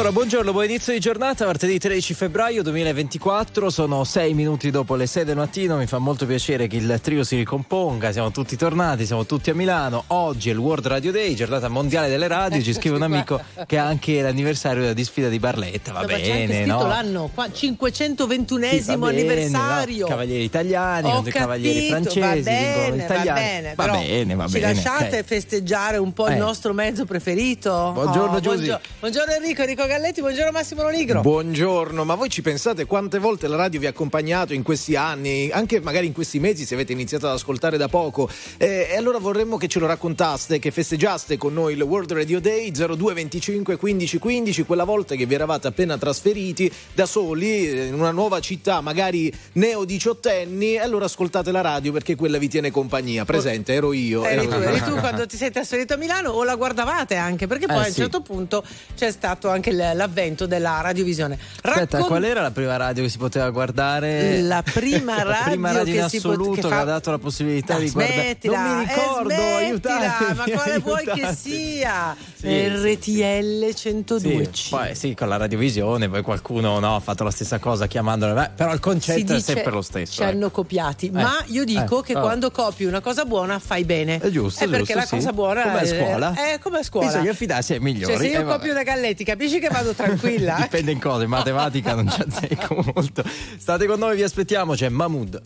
Allora, buongiorno, buon inizio di giornata, martedì 13 febbraio 2024, sono sei minuti dopo le 6 del mattino, mi fa molto piacere che il trio si ricomponga, siamo tutti tornati, siamo tutti a Milano, oggi è il World Radio Day, giornata mondiale delle radio, ci scrive un amico che è anche l'anniversario della disfida di Barletta, va No, bene, no? l'anno, qua, 521esimo Sì, bene, anniversario. no? Cavalieri italiani, i cavalieri capito, francesi, va bene, italiani. Va bene, va bene, va ci bene, lasciate ok. festeggiare un po' Eh. il nostro mezzo preferito? Buongiorno, Oh, Giusy. buongio- buongiorno Enrico, Enrico Galletti, buongiorno Massimo Lonigro. Buongiorno, ma voi ci pensate quante volte la radio vi ha accompagnato in questi anni, anche magari in questi mesi se avete iniziato ad ascoltare da poco? Eh, e allora vorremmo che ce lo raccontaste, che festeggiaste con noi il World Radio Day 0225 15 15, quella volta che vi eravate appena trasferiti da soli eh, in una nuova città, magari neo diciottenni, e allora ascoltate la radio perché quella vi tiene compagnia. Presente, ero io. Eri ero tu, eri tu quando ti sei trasferito a Milano o la guardavate anche? Perché poi Eh, a un sì. certo punto c'è stato anche l- l'avvento della radiovisione. Aspetta, Raccon- qual era la prima radio che si poteva guardare? La prima La prima radio radio in che pot- assoluto che che, fa- ha dato la possibilità Dai, di guardare. non mi ricordo, eh, smettila, aiutatemi, ma quale vuoi che sia? Sì, RTL 102. Sì, poi sì, con la radiovisione, poi qualcuno no, ha fatto la stessa cosa chiamandola, però il concetto è sempre lo stesso. Ci ecco. hanno copiati, ma io dico eh, che vabbè. quando copi una cosa buona fai bene. È giusto, È perché giusto, la sì. cosa buona Come a è scuola. È come a scuola. Bisogna affidarsi ai migliori. Cioè, se io eh, vabbè. copio una Galletti, capisci che vado tranquilla? Dipende in cosa, in matematica non ci azzecco molto. State con noi, vi aspettiamo, c'è Mahmood.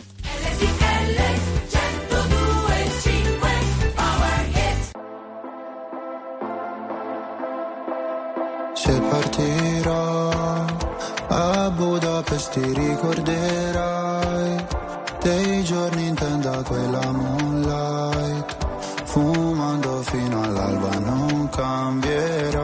Se partirò a Budapest ti ricorderai dei giorni in tenda quella moonlight fumando fino all'alba non cambierai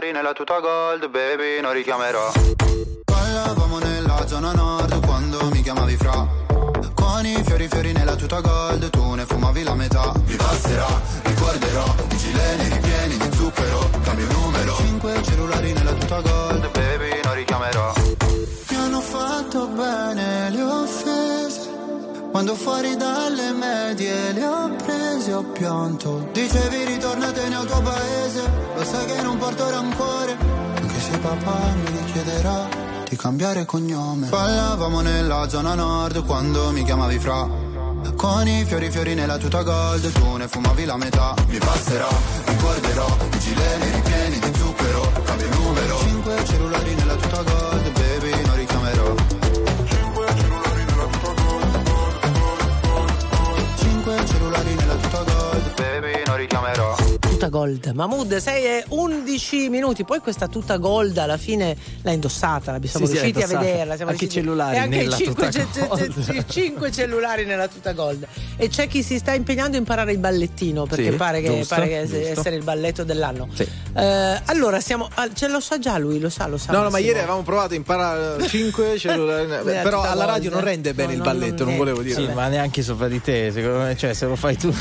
Cellulari nella tuta gold baby non richiamerò. Parlavamo nella zona nord quando mi chiamavi fra. Con i fiori fiori nella tuta gold Tu ne fumavi la metà. Mi passerà, ricorderò I gileni ripieni di zucchero Cambio numero. Cinque cellulari nella tuta gold Baby non richiamerò. Mi hanno fatto bene le offese quando fuori dalle medie le ho prese ho pianto. Dicevi ritornatene al tuo paese Lo sai che non porto rancore. Anche se papà mi richiederà Di cambiare cognome. Parlavamo nella zona nord Quando mi chiamavi fra. Con i fiori fiori nella tuta gold Tu ne fumavi la metà. Mi passerà, ricorderò I gileni ripieni di zucchero Tuta gold. Mahmood 6 e 11 minuti. Poi questa tuta gold alla fine l'ha indossata, siamo Sì, sì, riusciti l'ha a vederla. Siamo Anche i cellulari e anche nella i cinque, tuta ce- ce- gold. ce- cinque cellulari nella tuta gold. E c'è chi si sta impegnando a imparare il ballettino perché Sì, pare che, giusto, pare che essere il balletto dell'anno. Sì. Eh, allora, siamo. Ce lo sa già lui, lo sa, lo sa. No, no, ma ieri avevamo provato a imparare 5 cellulari. Nella però alla gold. radio non rende bene No, il balletto, non non volevo dire. Sì, ma neanche sopra di te, secondo me, cioè se lo fai tu.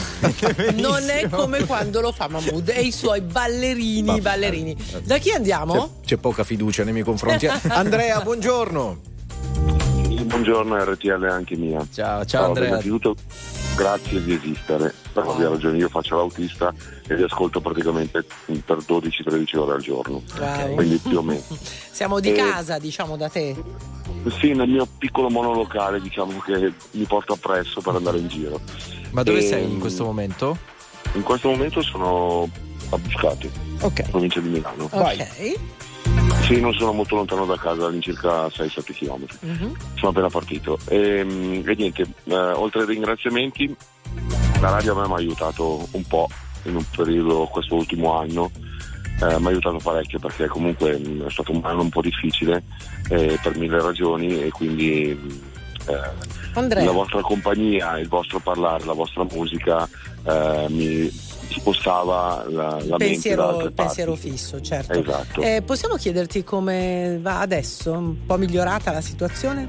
Non è come quando lo fa Mahmood e i suoi ballerini, Vabbè. ballerini. Da chi andiamo? C'è, c'è poca fiducia nei miei confronti. Andrea, buongiorno. Buongiorno RTL anche mia. Ciao, ciao Andrea. Innanzitutto grazie di esistere, per ovvie ragioni io faccio l'autista e vi ascolto praticamente per 12-13 ore al giorno, Wow. quindi più o meno. Siamo di Eh, casa, diciamo da te. Sì, nel mio piccolo monolocale diciamo che mi porto appresso per andare in giro. Ma dove Ehm, sei in questo momento? In questo momento sono a Buscati, Ok. provincia di Milano. Ok. Sì, non sono molto lontano da casa, all'incirca 6-7 km. Mhm. sono appena partito e, mm, e niente, eh, oltre ai ringraziamenti la radio a me mi ha aiutato un po' in un periodo, questo ultimo anno eh, mi ha aiutato parecchio perché comunque mm, è stato un anno un po' difficile eh, per mille ragioni e quindi mm, eh, Andrea. la vostra compagnia, il vostro parlare, la vostra musica eh, mi spostava la, la pensiero, il pensiero fisso, certo. Esatto. Eh, possiamo chiederti come va adesso? Un po' migliorata la situazione?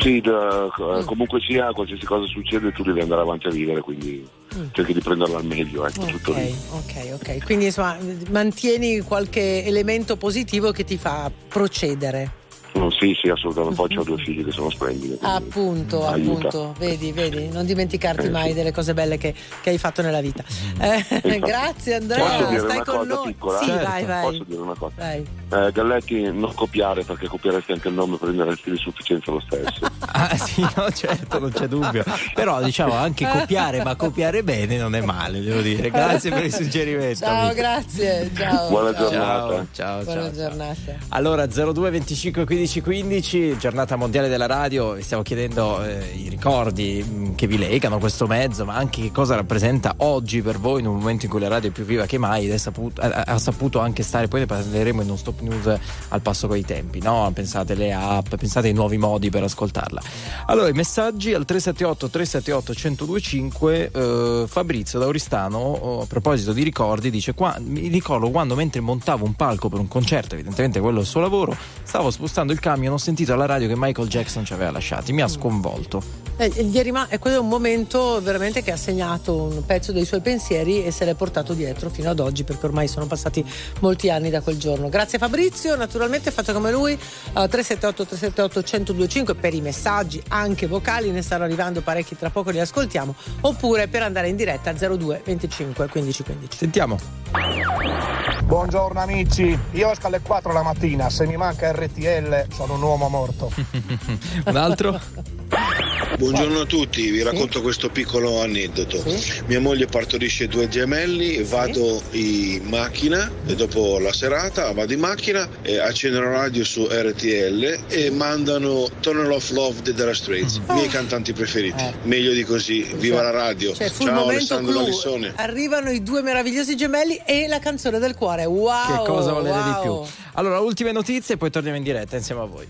Sì, da- eh, comunque sia, qualsiasi cosa succede tu devi andare avanti a vivere, quindi Mm. cerchi di prenderla al meglio, ecco, tutto Ok, lì. ok, ok. Quindi insomma mantieni qualche elemento positivo che ti fa procedere. No, sì, sì, assolutamente. Poi ho due figli che sono splendidi. Appunto, aiuta. appunto, vedi, vedi, non dimenticarti Eh, mai sì. delle cose belle che, che hai fatto nella vita. Eh, Infatti. grazie Posso Andrea, dire stai una con cosa noi. piccola? Sì, Certo. vai, vai. Posso dire una cosa? vai. Eh, Galletti, non copiare perché copieresti anche il nome, prenderesti l'insufficienza lo stesso. Ah sì, no, certo, non c'è dubbio. Però diciamo anche copiare, ma copiare bene non è male, devo dire. Grazie per il suggerimento. Ciao, amico. grazie. Ciao. Buona ciao. giornata. Ciao, ciao, Buona ciao. giornata. Allora 02 25 15 15 giornata mondiale della radio vi stiamo chiedendo eh, i ricordi mh, che vi legano questo mezzo ma anche che cosa rappresenta oggi per voi in un momento in cui la radio è più viva che mai ed saputo- ha, ha saputo anche stare poi ne parleremo in un stop news al passo coi tempi no? pensate alle app pensate ai nuovi modi per ascoltarla allora i messaggi al 378 378 1025 eh, Fabrizio da Oristano oh, a proposito di ricordi dice qua, mi ricordo quando mentre montavo un palco per un concerto evidentemente quello è il suo lavoro stavo spostando il camion ho sentito alla radio che Michael Jackson ci aveva lasciati mi ha sconvolto Eh, rima- e quello è un momento veramente che ha segnato un pezzo dei suoi pensieri e se l'è portato dietro fino ad oggi perché ormai sono passati molti anni da quel giorno. Grazie Fabrizio, naturalmente fate come lui, uh, 378 378 1025 per i messaggi anche vocali, ne stanno arrivando parecchi, tra poco li ascoltiamo, oppure per andare in diretta al 02 25 15 15. sentiamo Buongiorno amici, io esco alle 4 la mattina, se mi manca RTL sono un uomo morto. un altro Buongiorno a tutti, vi racconto questo piccolo aneddoto. Sì. Mia moglie partorisce due gemelli, vado in macchina e dopo la serata vado in macchina e accendo la radio su RTL e mandano Tunnel of Love dei Dire Straits, i miei cantanti preferiti. Eh. Meglio di così, viva la radio. Cioè, Ciao Alessandro. D'Alessone. Arrivano i due meravigliosi gemelli e la canzone del cuore. Wow! che cosa volere di wow. più allora ultime notizie e poi torniamo in diretta insieme a voi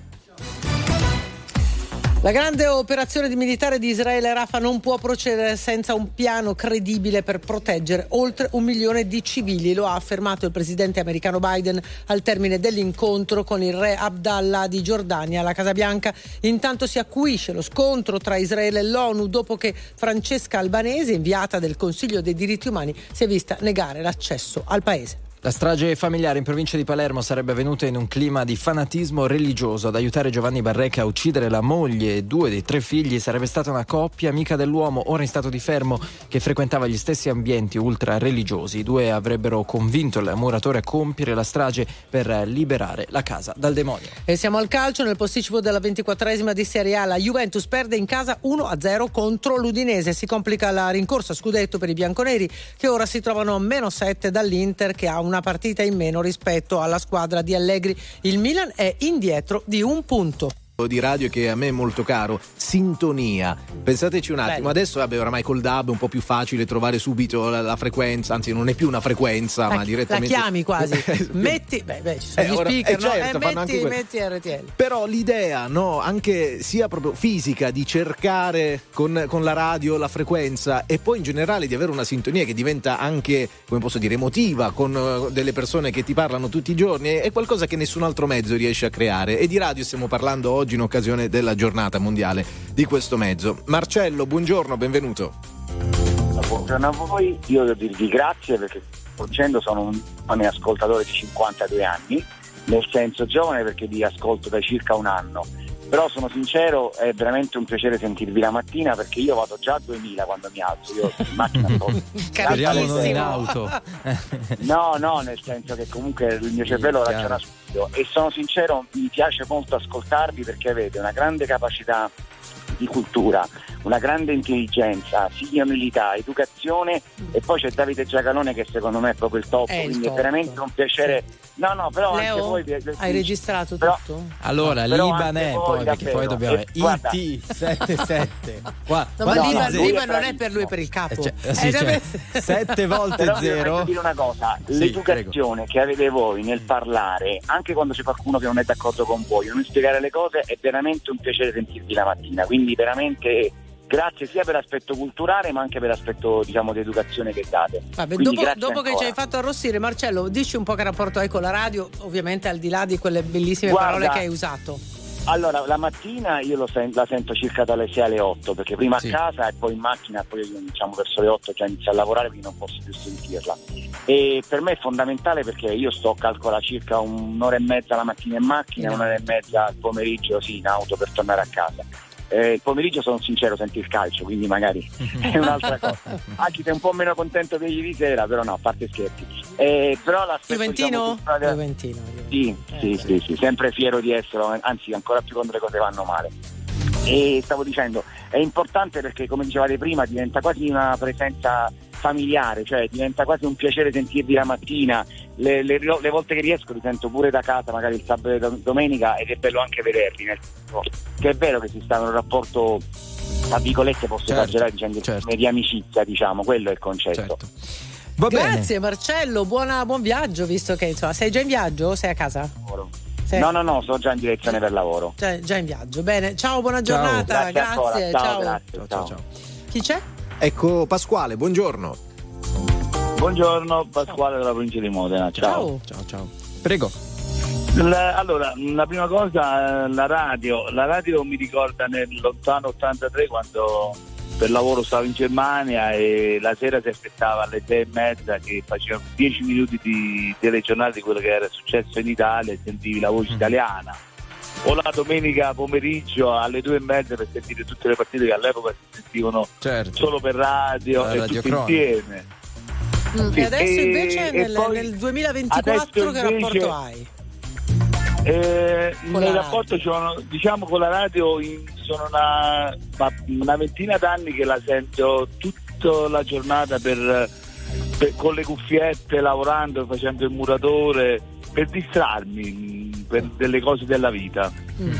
La grande operazione di militare di Israele Rafa non può procedere senza un piano credibile per proteggere oltre un milione di civili, lo ha affermato il presidente americano Biden al termine dell'incontro con il re Abdallah di Giordania alla Casa Bianca. Intanto si acuisce lo scontro tra Israele e l'ONU dopo che Francesca Albanese, inviata del Consiglio dei diritti umani, si è vista negare l'accesso al paese. La strage familiare in provincia di Palermo sarebbe avvenuta in un clima di fanatismo religioso. Ad aiutare Giovanni Barreca a uccidere la moglie e due dei tre figli sarebbe stata una coppia amica dell'uomo, ora in stato di fermo, che frequentava gli stessi ambienti ultra religiosi. I due avrebbero convinto il muratore a compiere la strage per liberare la casa dal demonio. E siamo al calcio nel posticipo della ventiquattresima di Serie A. La Juventus perde in casa 1-0 contro l'Udinese. Si complica la rincorsa scudetto per i bianconeri che ora si trovano a meno 7 dall'Inter che ha una partita in meno rispetto alla squadra di Allegri. Il Milan è indietro di un punto. Di radio che a me è molto caro, sintonia. Pensateci un attimo, Bello. adesso vabbè, oramai col DAB è un po' più facile trovare subito la, la frequenza, anzi non è più una frequenza, La, ma direttamente la chiami quasi. metti, beh, beh, ci sono Eh, gli ora- speaker, eh, no? certo, Eh, fanno anche metti, metti RTL. Però l'idea, no, anche sia proprio fisica di cercare con, con la radio la frequenza e poi in generale di avere una sintonia che diventa anche, come posso dire, emotiva con eh, delle persone che ti parlano tutti i giorni, è qualcosa che nessun altro mezzo riesce a creare. E di radio stiamo parlando oggi in occasione della giornata mondiale di questo mezzo. Marcello, buongiorno, benvenuto. Buongiorno a voi, io devo dirvi grazie perché facendo sono un giovane ascoltatore di 52 anni, nel senso giovane perché vi ascolto da circa un anno, però sono sincero è veramente un piacere sentirvi la mattina perché io vado già a 2000 quando mi alzo, io in macchina. Speriamo non in auto. No, no, nel senso che comunque il mio cervello ragiona subito e sono sincero, mi piace molto ascoltarvi perché avete una grande capacità di cultura, una grande intelligenza, signorilità, educazione e poi c'è Davide Giacalone che secondo me è proprio il top, È il quindi top. è veramente un piacere. No, no, però anche Leo, voi vi- hai registrato Però- tutto? Allora, Libanè, anche voi, poi, perché poi davvero. dobbiamo. E guarda- IT77. Qua, No, ma no, l'Iban, no, è l'Iban non è per lui, è per il capo. Eh, cioè, sì, Eh, cioè, vabbè. sette volte Però zero. voglio dire una cosa, Sì, l'educazione che avete voi nel parlare, anche quando c'è qualcuno che non è d'accordo con voi, non spiegare le cose, è veramente un piacere sentirvi la mattina. Quindi veramente grazie sia per l'aspetto culturale ma anche per l'aspetto diciamo di educazione che date. Vabbè, dopo, dopo che ci hai fatto arrossire, Marcello, dici un po' che rapporto hai con la radio, ovviamente al di là di quelle bellissime Guarda, parole che hai usato. Allora, la mattina io sen- la sento circa dalle 6 alle 8, perché prima Sì. a casa e poi in macchina, poi diciamo verso le 8 già inizio a lavorare, quindi non posso più sentirla. E per me è fondamentale perché io sto calcola circa un'ora e mezza la mattina in macchina e In un'ora e mezza al pomeriggio sì, in auto per tornare a casa. Eh, il pomeriggio sono sincero, sento il calcio, quindi magari è un'altra cosa. Anche se un po' meno contento di ieri sera, però no, a parte scherzi. Eh, però Juventino? diciamo, Juventino. sì, sì, Eh, sì, sì, sempre fiero di esserlo, anzi ancora più quando le cose vanno male. E stavo dicendo, è importante perché come dicevate prima diventa quasi una presenza familiare, cioè diventa quasi un piacere sentirvi la mattina, le, le- le volte che riesco li sento pure da casa, magari il sabato e la domenica ed è bello anche vederli, nel senso che è vero che si sta in un rapporto, tra virgolette posso Certo, esagerare dicendo certo. di amicizia, diciamo, quello è il concetto. Certo. Va bene. Grazie Marcello, buona- buon viaggio, visto che insomma, sei già in viaggio o sei a casa? Sei- No, no, no, sono già in direzione per lavoro. Già, già in viaggio. Bene, ciao, buona Ciao. giornata. Grazie ancora, grazie. ciao, ciao. grazie, Ciao, ciao. ciao, ciao. Chi c'è? Ecco Pasquale, buongiorno. Buongiorno, Pasquale della provincia di Modena. Ciao. Ciao, ciao. Prego. La- allora, la prima cosa, eh, la radio. La radio mi ricorda nel lontano 83 quando per lavoro stavo in Germania e la sera si aspettava alle sei e mezza che facevano 10 minuti di telegiornale di quello che era successo in Italia e sentivi la voce Mm. italiana. O la domenica pomeriggio alle due e mezza per sentire tutte le partite che all'epoca si sentivano Certo. solo per radio La e radio tutti cronaca. insieme. Mm, Sì, e adesso invece e nel, poi nel 2024 adesso che invece- rapporto hai? Eh, nel rapporto c'ho- diciamo con la radio in- sono una, una ventina d'anni che la sento tutta la giornata per, per- con le cuffiette, lavorando, facendo il muratore, per distrarmi mh, per delle cose della vita. Mm.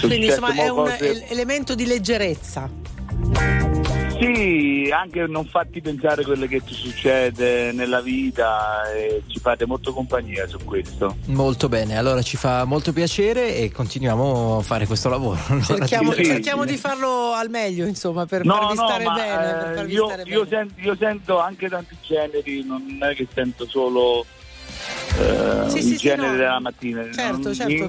Quindi insomma è un cose- elemento di leggerezza. Sì, anche non farti pensare quello che ti succede nella vita e ci fate molto compagnia su questo. Molto bene, allora ci fa molto piacere e continuiamo a fare questo lavoro. Allora, Cerchiamo, sì, cerchiamo sì. di farlo al meglio, insomma, per No, farvi no, stare ma, bene. per eh, farvi io, stare io bene. sento, io sento anche tanti generi, non è che sento solo eh, Sì, il sì, sì, genere no. della mattina. Certo, Non- certo, in, in,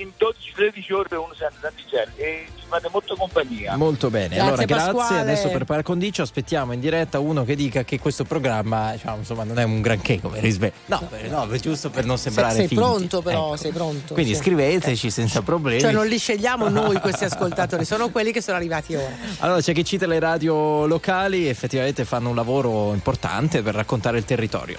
in 12-13 ore uno sente tanti generi e ci fate molto compagnia. Molto bene, Grazie, allora grazie. Pasquale. Adesso per par condicio aspettiamo in diretta uno che dica che questo programma diciamo, insomma, non è un granché come rispetto. No, per- no, giusto per non sembrare sei finti. pronto però, Ecco. sei pronto. Quindi sì. scriveteci senza problemi. Cioè non li scegliamo noi questi ascoltatori, sono quelli che sono arrivati ora. Allora c'è chi cita le radio locali, effettivamente fanno un lavoro importante per raccontare il territorio.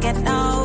Chi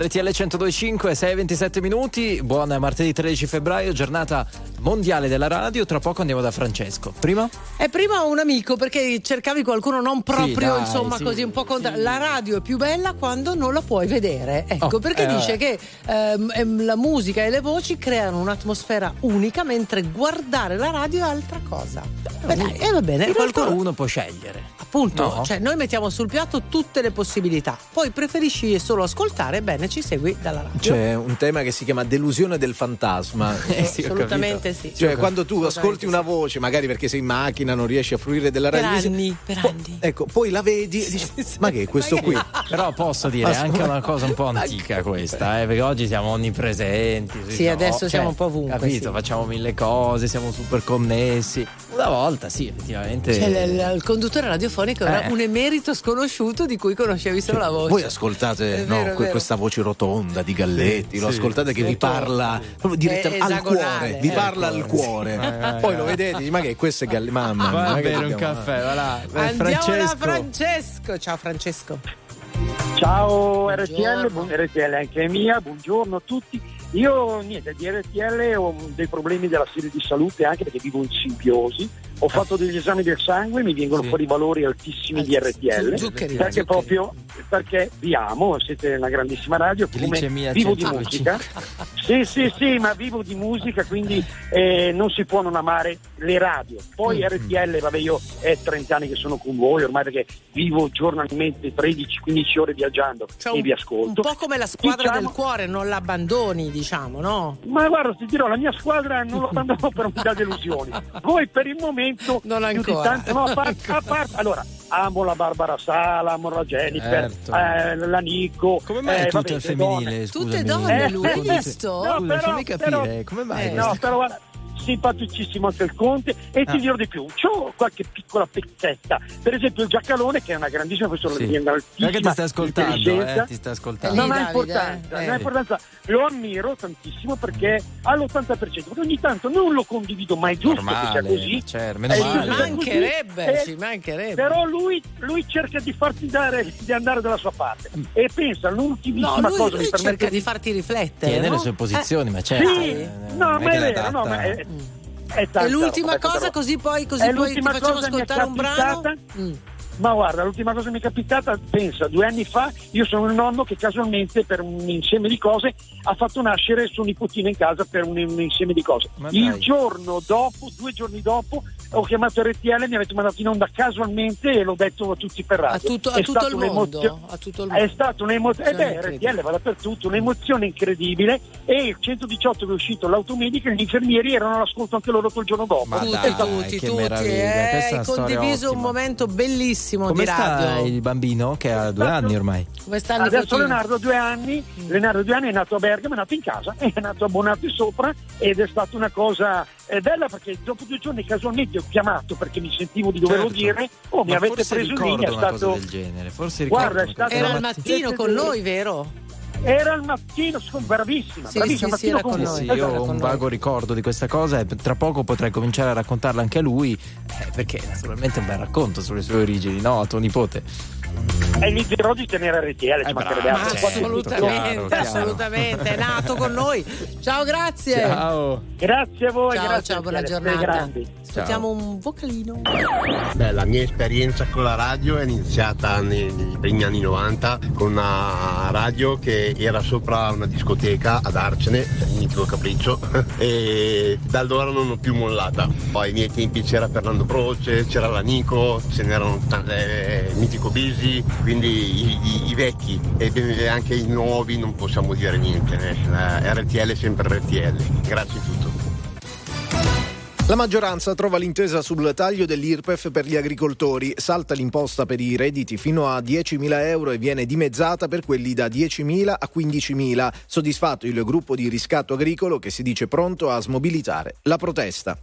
RTL 1025, 6 27 minuti. Buon martedì 13 febbraio, giornata mondiale della radio. Tra poco andiamo da Francesco. Prima? E prima un amico perché cercavi qualcuno non proprio, sì, dai, insomma, sì, così un po' contra- sì. La radio è più bella quando non la puoi vedere. Ecco, oh, perché eh, dice vabbè. che ehm, la musica e le voci creano un'atmosfera unica, mentre guardare la radio è altra cosa. Beh, dai, e eh, va bene. Qualcuno uno può scegliere. Appunto, no. cioè noi mettiamo sul piatto tutte le possibilità. Poi preferisci solo ascoltare, bene, ci segui dalla radio. C'è un tema che si chiama delusione del fantasma. eh, sì, Assolutamente sì. Cioè, quando tu ascolti una voce, magari perché sei in macchina, non riesci a fruire della radio. Per anni, per anni. Ecco, poi la vedi e dici, ma che è questo qui? Però posso dire, è anche una cosa un po' antica questa, eh, perché oggi siamo onnipresenti. Sì, no? adesso cioè, siamo un po' ovunque. Capito? Sì. Facciamo mille cose, siamo super connessi. Una volta, sì, effettivamente. Cioè, il, il conduttore radiofonico era eh. un emerito sconosciuto di cui conoscevi solo la voce. Voi ascoltate no, vero, questa voce rotonda di Galletti, sì, lo ascoltate che vi parla proprio direttamente al cuore, vi parla al cuore. Poi lo vedete, ma che questo è Galletti, mamma mia. Va a bere un caffè, va là. Andiamo Francesco. da Francesco. Ciao Francesco. Ciao RTL, RTL anche mia, buongiorno a tutti. Io niente, di RTL ho dei problemi della serie di salute anche perché vivo in simbiosi. Ho ah. fatto degli esami del sangue, mi vengono sì. fuori valori altissimi di RTL. Zuccheri, perché zuccheri. proprio perché vi amo, siete una grandissima radio, come vivo di musica. sì, sì, sì, ma vivo di musica, quindi eh, non si può non amare le radio. Poi mm. RTL, vabbè, io è 30 anni che sono con voi, ormai perché vivo giornalmente 13-15 ore viaggiando cioè, e vi ascolto. Un po' come la squadra diciamo, del cuore, non l'abbandoni, diciamo, no? Ma guarda, ti dirò, la mia squadra non l'abbandono per un po' delusioni. Voi per il momento non ancora. Tanto, no, a parte, a parte, allora, amo la Barbara Sala, amo la Jennifer, Certo. eh, la Nico. Come mai eh, tutto vabbè, femminile? donne. Scusami. donne, Eh, lui, hai eh, visto? no, Scusa, però- fammi capire, però- come mai? eh, no, però guarda, simpaticissimo anche il Conte e ti Ah. dirò di più, c'ho qualche piccola pezzetta, per esempio il Giacalone che è una grandissima persona Sì. di altissima Guarda che ti sta ascoltando, eh, ti sta ascoltando. Non ha Davide, importanza, eh. non ha importanza, lo ammiro tantissimo perché all'80%, perché ogni tanto non lo condivido, ma è giusto che sia Normale, così. certo, meno Ci giusto male. mancherebbe, così, ci eh, mancherebbe. Però lui, lui cerca di farti dare, di andare dalla sua parte e pensa No, l'ultimissima lui, cosa lui mi permette cerca di farti riflettere. Tiene no? le sue posizioni, ma Sì, certo. eh, no, ma è vero, no, ma è, è tanta E l'ultima cosa, così poi, così È poi ti facciamo è ascoltare un brano. Mm. Ma guarda, l'ultima cosa che mi è capitata, pensa, due anni fa, io sono il nonno che casualmente per un insieme di cose ha fatto nascere suo nipotino in casa per un, un insieme di cose. Il giorno dopo, due giorni dopo, ho chiamato RTL, mi avete mandato in onda casualmente e l'ho detto a tutti per radio. A tutto, a È tutto il mondo. A tutto il È mondo. stata un'emozione, eh beh, incredibile. RTL va dappertutto, un'emozione incredibile e il 118 che è uscito l'automedica, gli infermieri erano all'ascolto anche loro quel giorno dopo. Ma tutti, dai, tutti, tutti. eh, è condiviso un ottima. momento bellissimo Come di radio. sta il bambino che ha due anni ormai? Come sta il Adesso nipotino? Leonardo due anni, Leonardo due anni è nato a Bergamo, è nato in casa, è nato abbonato sopra ed è stata una cosa eh, bella perché dopo due giorni casualmente ho chiamato perché mi sentivo di doverlo Certo. dire, oh mi avete preso in linea, è una cosa stato... del genere. Forse Guarda, ricordo è stato- Era al genere. mattino con noi, vero? Era al mattino, sono bravissima, Sì, bravissima, sì, sì, con noi. io ho un vago ricordo di questa cosa e tra poco potrei cominciare a raccontarla anche a lui, eh, perché naturalmente è un bel racconto sulle sue origini, no? A tuo nipote. E gli dirò di tenere RTL, ci Eh, mancherebbe altro. certo, assolutamente, chiaro, chiaro. assolutamente. È nato con noi. Ciao, grazie. Ciao. Grazie a voi, Ciao, grazie ciao, buona giornata. Ascoltiamo un vocalino. Beh, la mia esperienza con la radio è iniziata nei primi anni 90 con una radio che era sopra una discoteca ad Arcene, mitico capriccio, e da allora non ho più mollata. Poi ai miei tempi c'era Fernando Proce, c'era la Nico, ce n'erano tante, mitico Bisi, quindi i, i- i vecchi e anche i nuovi non possiamo dire niente. eh. La RTL è sempre RTL. Grazie a tutto. La maggioranza trova l'intesa sul taglio dell'IRPEF per gli agricoltori, salta l'imposta per i redditi fino a 10.000 euro e viene dimezzata per quelli da 10.000 a 15.000. Soddisfatto il gruppo di riscatto agricolo che si dice pronto a smobilitare la protesta.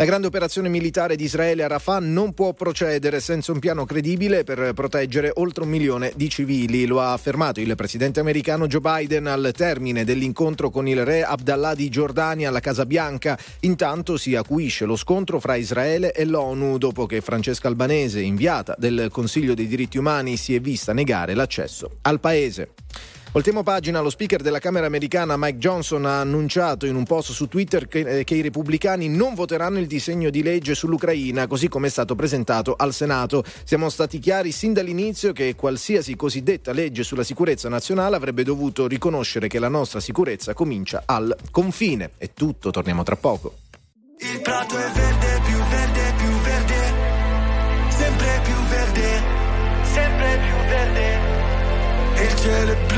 La grande operazione militare di Israele a Rafah non può procedere senza un piano credibile per proteggere oltre un milione di civili. Lo ha affermato il presidente americano Joe Biden al termine dell'incontro con il re Abdallah di Giordania alla Casa Bianca. Intanto si acuisce lo scontro fra Israele e l'ONU dopo che Francesca Albanese, inviata del Consiglio dei diritti umani, si è vista negare l'accesso al paese. Voltiamo pagina, lo speaker della Camera americana Mike Johnson ha annunciato in un post su Twitter che, eh, che i repubblicani non voteranno il disegno di legge sull'Ucraina, così come è stato presentato al Senato. Siamo stati chiari sin dall'inizio che qualsiasi cosiddetta legge sulla sicurezza nazionale avrebbe dovuto riconoscere che la nostra sicurezza comincia al confine. È tutto, torniamo tra poco. Il prato è verde, più verde, più verde, sempre più verde, sempre più verde. Il cielo è blu,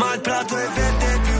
Ma il prato è verde, più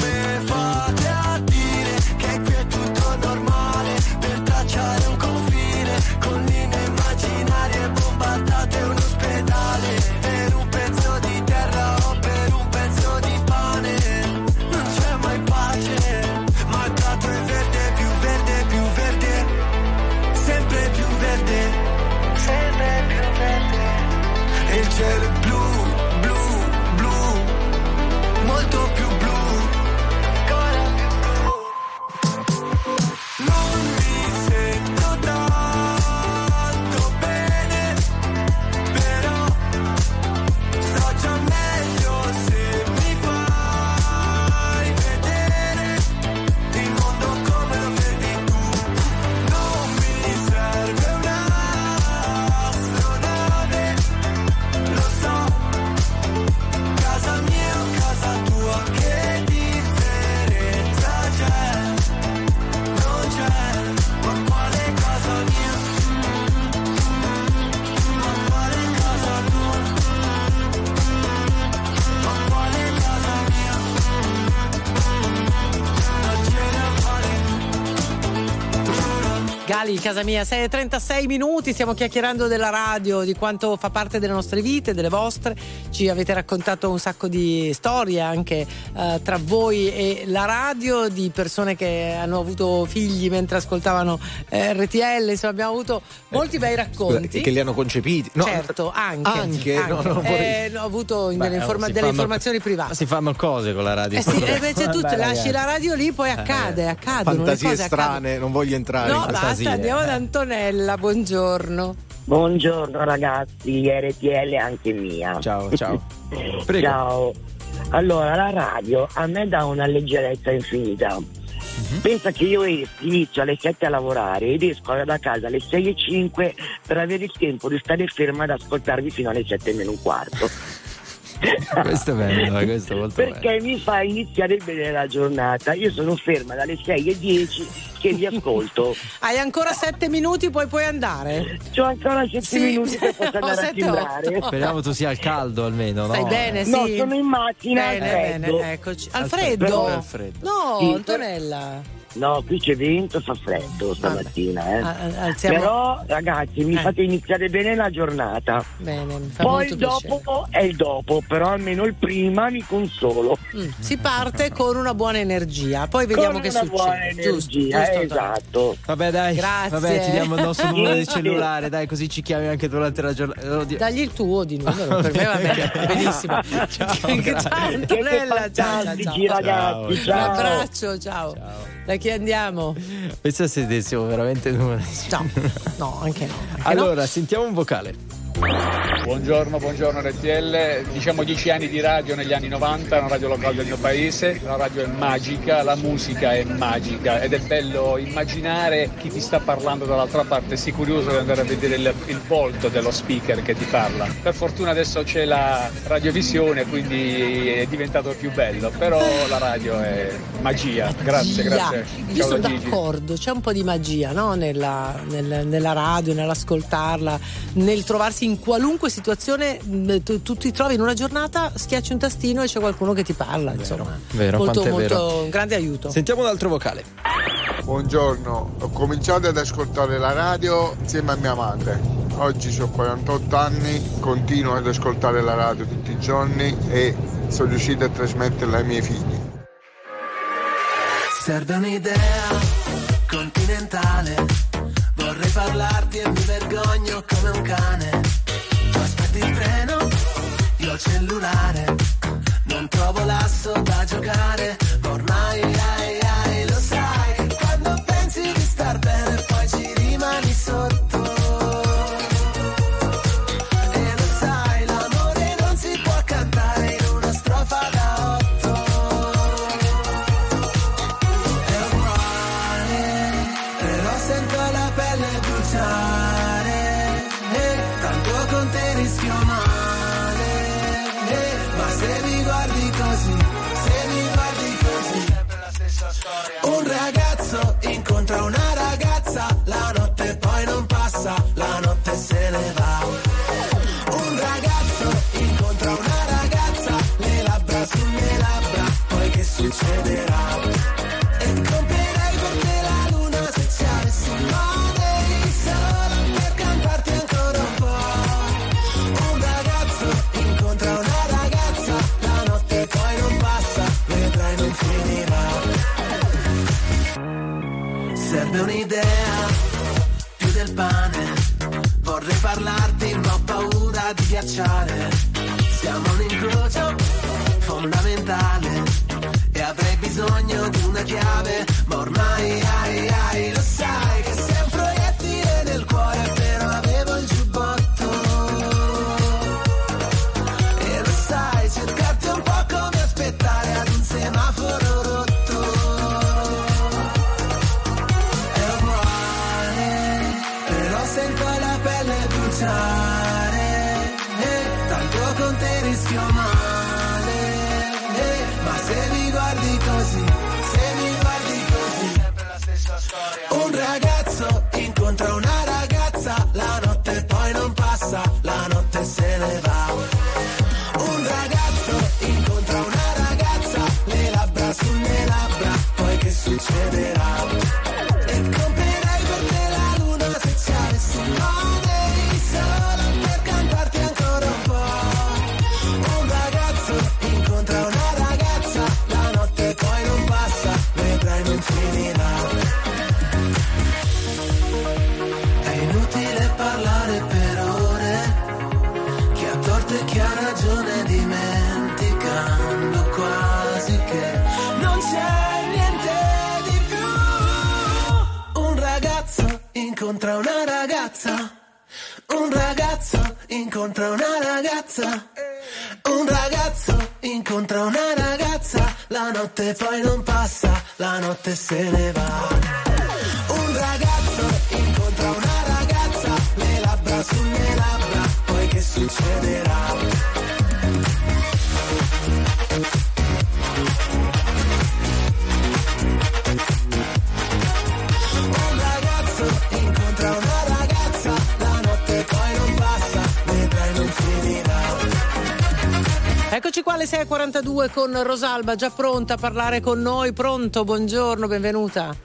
Gali, casa mia, 6.36 minuti, stiamo chiacchierando della radio, di quanto fa parte delle nostre vite, delle vostre. Ci avete raccontato un sacco di storie anche eh, tra voi e la radio, di persone che hanno avuto figli mentre ascoltavano eh, RTL, insomma abbiamo avuto molti bei racconti. Che li hanno concepiti. No, certo, anche. Anche? No, no, vorrei- Eh, ho avuto Beh, delle, informa- si delle fanno- informazioni private. Si fanno cose con la radio. Eh sì, eh, beh, c'è tutto, Vabbè, lasci ragazzi. la radio lì, poi accade, accadono Fantasie cose accadono. strane, non voglio entrare No, in basta, fantasie. Andiamo ad Antonella, buongiorno. Buongiorno ragazzi, RTL anche mia. Ciao, ciao. Ciao. Allora, la radio a me dà una leggerezza infinita. Mhm. Pensa che io inizio alle 7 a lavorare ed esco da casa alle 6 e 5 per avere il tempo di stare ferma ad ascoltarvi fino alle 7 meno un quarto. Questo è bello, eh, questo è molto bello. Perché mi fa iniziare bene la giornata. Io sono ferma dalle 6 e 10 che vi ascolto. Hai ancora sette minuti, poi puoi andare. C'ho ancora 7 minuti per poter Ho andare a sette, timbrare. Speriamo tu sia al caldo almeno, no? Stai bene, sì? No, sono in macchina, Bene, freddo. bene, eccoci. Al freddo? freddo, al freddo. No, Sì, Antonella. No, qui c'è vento, fa freddo stamattina, eh. Ah, ah, alziamo- Però ragazzi mi Eh. fate iniziare bene la giornata. Bene, mi fa Poi molto il piacere. dopo è il dopo, però almeno il prima mi consolo. Mm, si parte con una buona energia, poi vediamo Con che una succede. buona Giusto, energia, giusto, eh, Antonella. esatto. Vabbè, dai. Grazie. Vabbè, ti diamo il nostro numero di cellulare, dai, così ci chiami anche durante la giornata. Oddio. Dagli il tuo di numero, per me va bene, benissimo. Ciao, ciao. Antonella, ciao, ciao, ciao. ragazzi, Un ciao. abbraccio, ciao. Da chi andiamo? Pensa se dessimo veramente il numero. No, no, anche no. anche no. Allora, sentiamo un vocale. Buongiorno, buongiorno RTL, diciamo 10 anni di radio negli anni 90, una radio locale del mio paese, la radio è magica, la musica è magica ed è bello immaginare chi ti sta parlando dall'altra parte, sei curioso di andare a vedere il, il volto dello speaker che ti parla. Per fortuna adesso c'è la radiovisione, quindi è diventato più bello, però la radio è magia. Grazie, Magia. grazie. Io Ciao sono d'accordo, c'è un po' di magia no? nella, nel- nella radio, nell'ascoltarla, nel trovarsi in qualunque situazione, mh, tu, tu ti trovi in una giornata, schiacci un tastino e c'è qualcuno che ti parla, insomma. Vero, molto, molto, vero. un grande aiuto. Sentiamo un altro vocale. Buongiorno, ho cominciato ad ascoltare la radio insieme a mia madre. Oggi ho 48 anni, continuo ad ascoltare la radio tutti i giorni e sono riuscito a trasmetterla ai miei figli. Serve un'idea continentale. Vorrei parlarti e mi vergogno come un cane. Tu aspetti il treno, io il cellulare. Non trovo l'asso da giocare. Ormai ai, ai, lo sai quando pensi di star bene poi ci rimani sotto. Ghiacciare. Siamo un incrocio fondamentale e avrei bisogno di una chiave, con Rosalba, già pronta a parlare con noi. Pronto, buongiorno, benvenuta.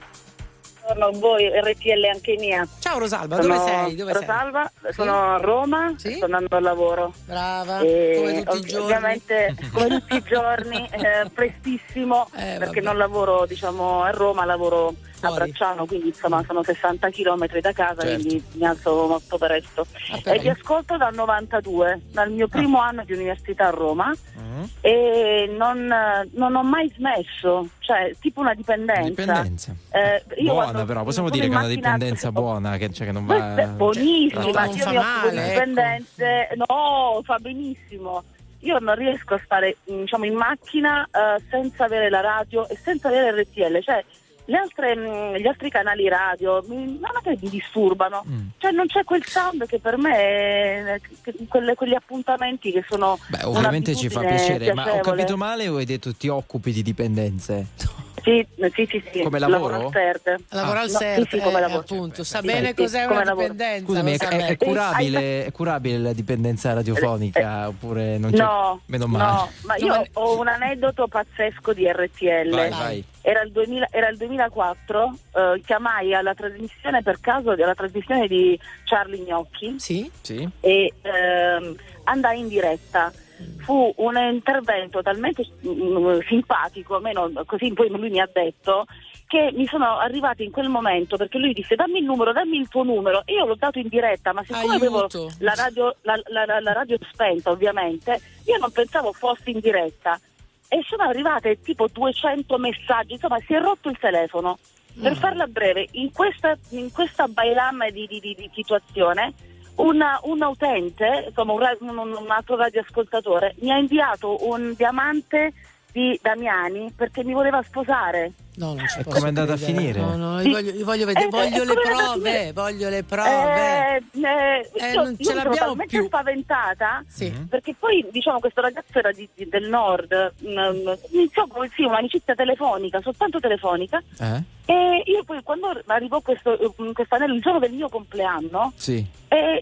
Buongiorno a voi, RTL anche mia. Ciao Rosalba, Sono dove sei? Dove sei? Rosalba, Sì? sono a Roma, sto andando al lavoro. Brava, E come tutti i giorni. Ovviamente come tutti i giorni, eh, prestissimo, Eh, perché non lavoro diciamo a Roma, lavoro a Bracciano, quindi insomma sono 60 km da casa, Certo. quindi mi alzo molto presto. però. e vi ascolto dal 92, dal mio primo Ah. anno di università a Roma Mm. e non, non ho mai smesso, cioè tipo una dipendenza. Dipendenza. Eh, buona quando però, possiamo dire che è una dipendenza buona, che, cioè, che non va... Beh, buonissima, cioè, io mi occupo di ecco. dipendenze, no, fa benissimo. Io non riesco a stare mm, diciamo, in macchina eh, senza avere la radio e senza avere RTL, cioè altre, mm, gli altri canali radio mi, non è che mi disturbano, Mm. cioè non c'è quel sound che per me è, che- quelle- quegli appuntamenti che sono Beh, ovviamente ci fa piacere, ma ho piacevole. capito male o hai detto ti occupi di dipendenze? Sì, sì, sì, sì. Come lavoro? al CERT. Lavora al No, CERT, sì, sì, come eh, lavoro. appunto, sa Sì, bene sì, cos'è una lavoro. dipendenza. Scusami, è, è- curabile, è curabile la dipendenza radiofonica oppure non c'è? No, Meno male. no, ma io ho un aneddoto pazzesco di RTL. Vai, vai. Era il, 2000 era il 2004, eh, chiamai alla trasmissione per caso alla trasmissione di Charlie Gnocchi Sì? Sì. e ehm, andai in diretta. Fu un intervento talmente mm, simpatico, almeno così poi lui mi ha detto, che mi sono arrivati in quel momento perché lui disse dammi il numero, dammi il tuo numero io l'ho dato in diretta, ma siccome avevo Aiuto. la radio, la, la- la- radio spenta ovviamente, io non pensavo fosse in diretta e sono arrivate tipo 200 messaggi, insomma si è rotto il telefono. Per farla breve, in questa, in questa bailame di, di- di- di situazione, una- un utente, insomma un, un- un altro radioascoltatore, mi ha inviato un diamante di Damiani perché mi voleva sposare. No, non ci E posso com'è andata a finire? No, no, io voglio, io voglio vedere, Eh, voglio eh, le come è prove, voglio le prove. Eh, eh, Eh, io, non io ce sono l'abbiamo talmente più. spaventata Sì. perché poi diciamo questo ragazzo era di- di- del nord mm, iniziò come sì, un'amicizia telefonica soltanto telefonica Eh? e io poi quando arrivò questo, mm, questo anello il giorno del mio compleanno Sì.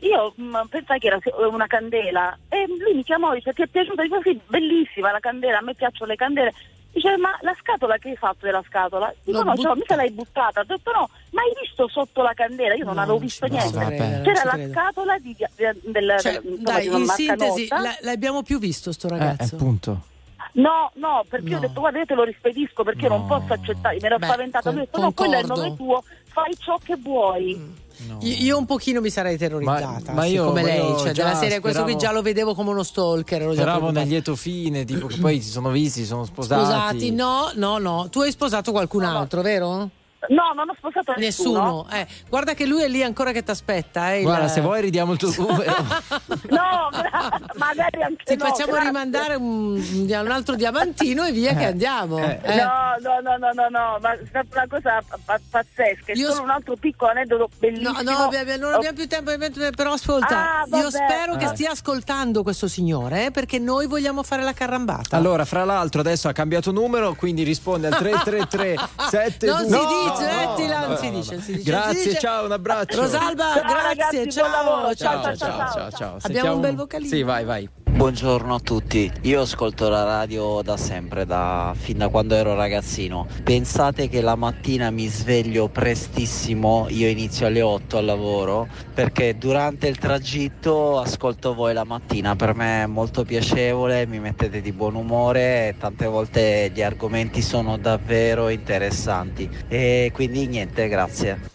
io mm, pensai che era una candela e lui mi chiamò e dice ti è piaciuta? Dico sì, bellissima la candela, a me piacciono le candele Dice, ma la scatola che hai fatto della scatola? Dico, L'ho no, cioè, butta- mica l'hai buttata. Ho detto, no, ma hai visto sotto la candela? Io non No, avevo visto niente. credere, non C'era la credo. scatola di, di- del, Cioè, dai, di una in sintesi, la- l'abbiamo più visto sto Eh, ragazzo. appunto. No, no, perché io ho No. detto guarda io te lo rispedisco perché io non No. posso accettare, mi ero Beh, spaventata, con- lui ha detto no, quello è il nome tuo, fai ciò che vuoi. Io, io un pochino mi sarei terrorizzata, Ma- ma sì, io- come ma lei, io cioè della serie questo qui speravo- già lo vedevo come uno stalker, ero già Speravo nel lieto fine, tipo che poi si sono visti, si sono sposati. Scusati, no, no, no, tu hai sposato qualcun altro, vero? No, non ho sposato nessuno. Nessuno. Eh, guarda che lui è lì ancora che ti aspetta. Eh, il- Guarda, se vuoi ridiamo il tuo numero. No, magari anche Ti no, facciamo grazie. rimandare un, un altro diamantino e via che andiamo. eh. Eh. No, no, no, no, no, no, ma è stata una cosa pa- pazzesca. È Io solo un altro piccolo aneddoto bellissimo. No, no, abbiamo- non abbiamo più tempo, però ascolta, Ah, vabbè. io spero che Ah. stia ascoltando questo signore, eh, perché noi vogliamo fare la carrambata. Allora, fra l'altro, adesso ha cambiato numero, quindi risponde al 333 72 Non si dice, mettila, non si dice, si dice, Grazie, si dice. ciao, un abbraccio. Rosalba, Ciao, grazie, ragazzi, ciao, buon lavoro, ciao, ciao, ciao, ciao, ciao. ciao, ciao. Abbiamo Sentiamo un bel vocalino. Sì, vai, vai. Buongiorno a tutti, io ascolto la radio da sempre, da, fin da quando ero ragazzino. Pensate che la mattina mi sveglio prestissimo, io inizio alle 8 al lavoro, perché durante il tragitto ascolto voi la mattina, per me è molto piacevole, mi mettete di buon umore tante volte gli argomenti sono davvero interessanti. E quindi niente, grazie.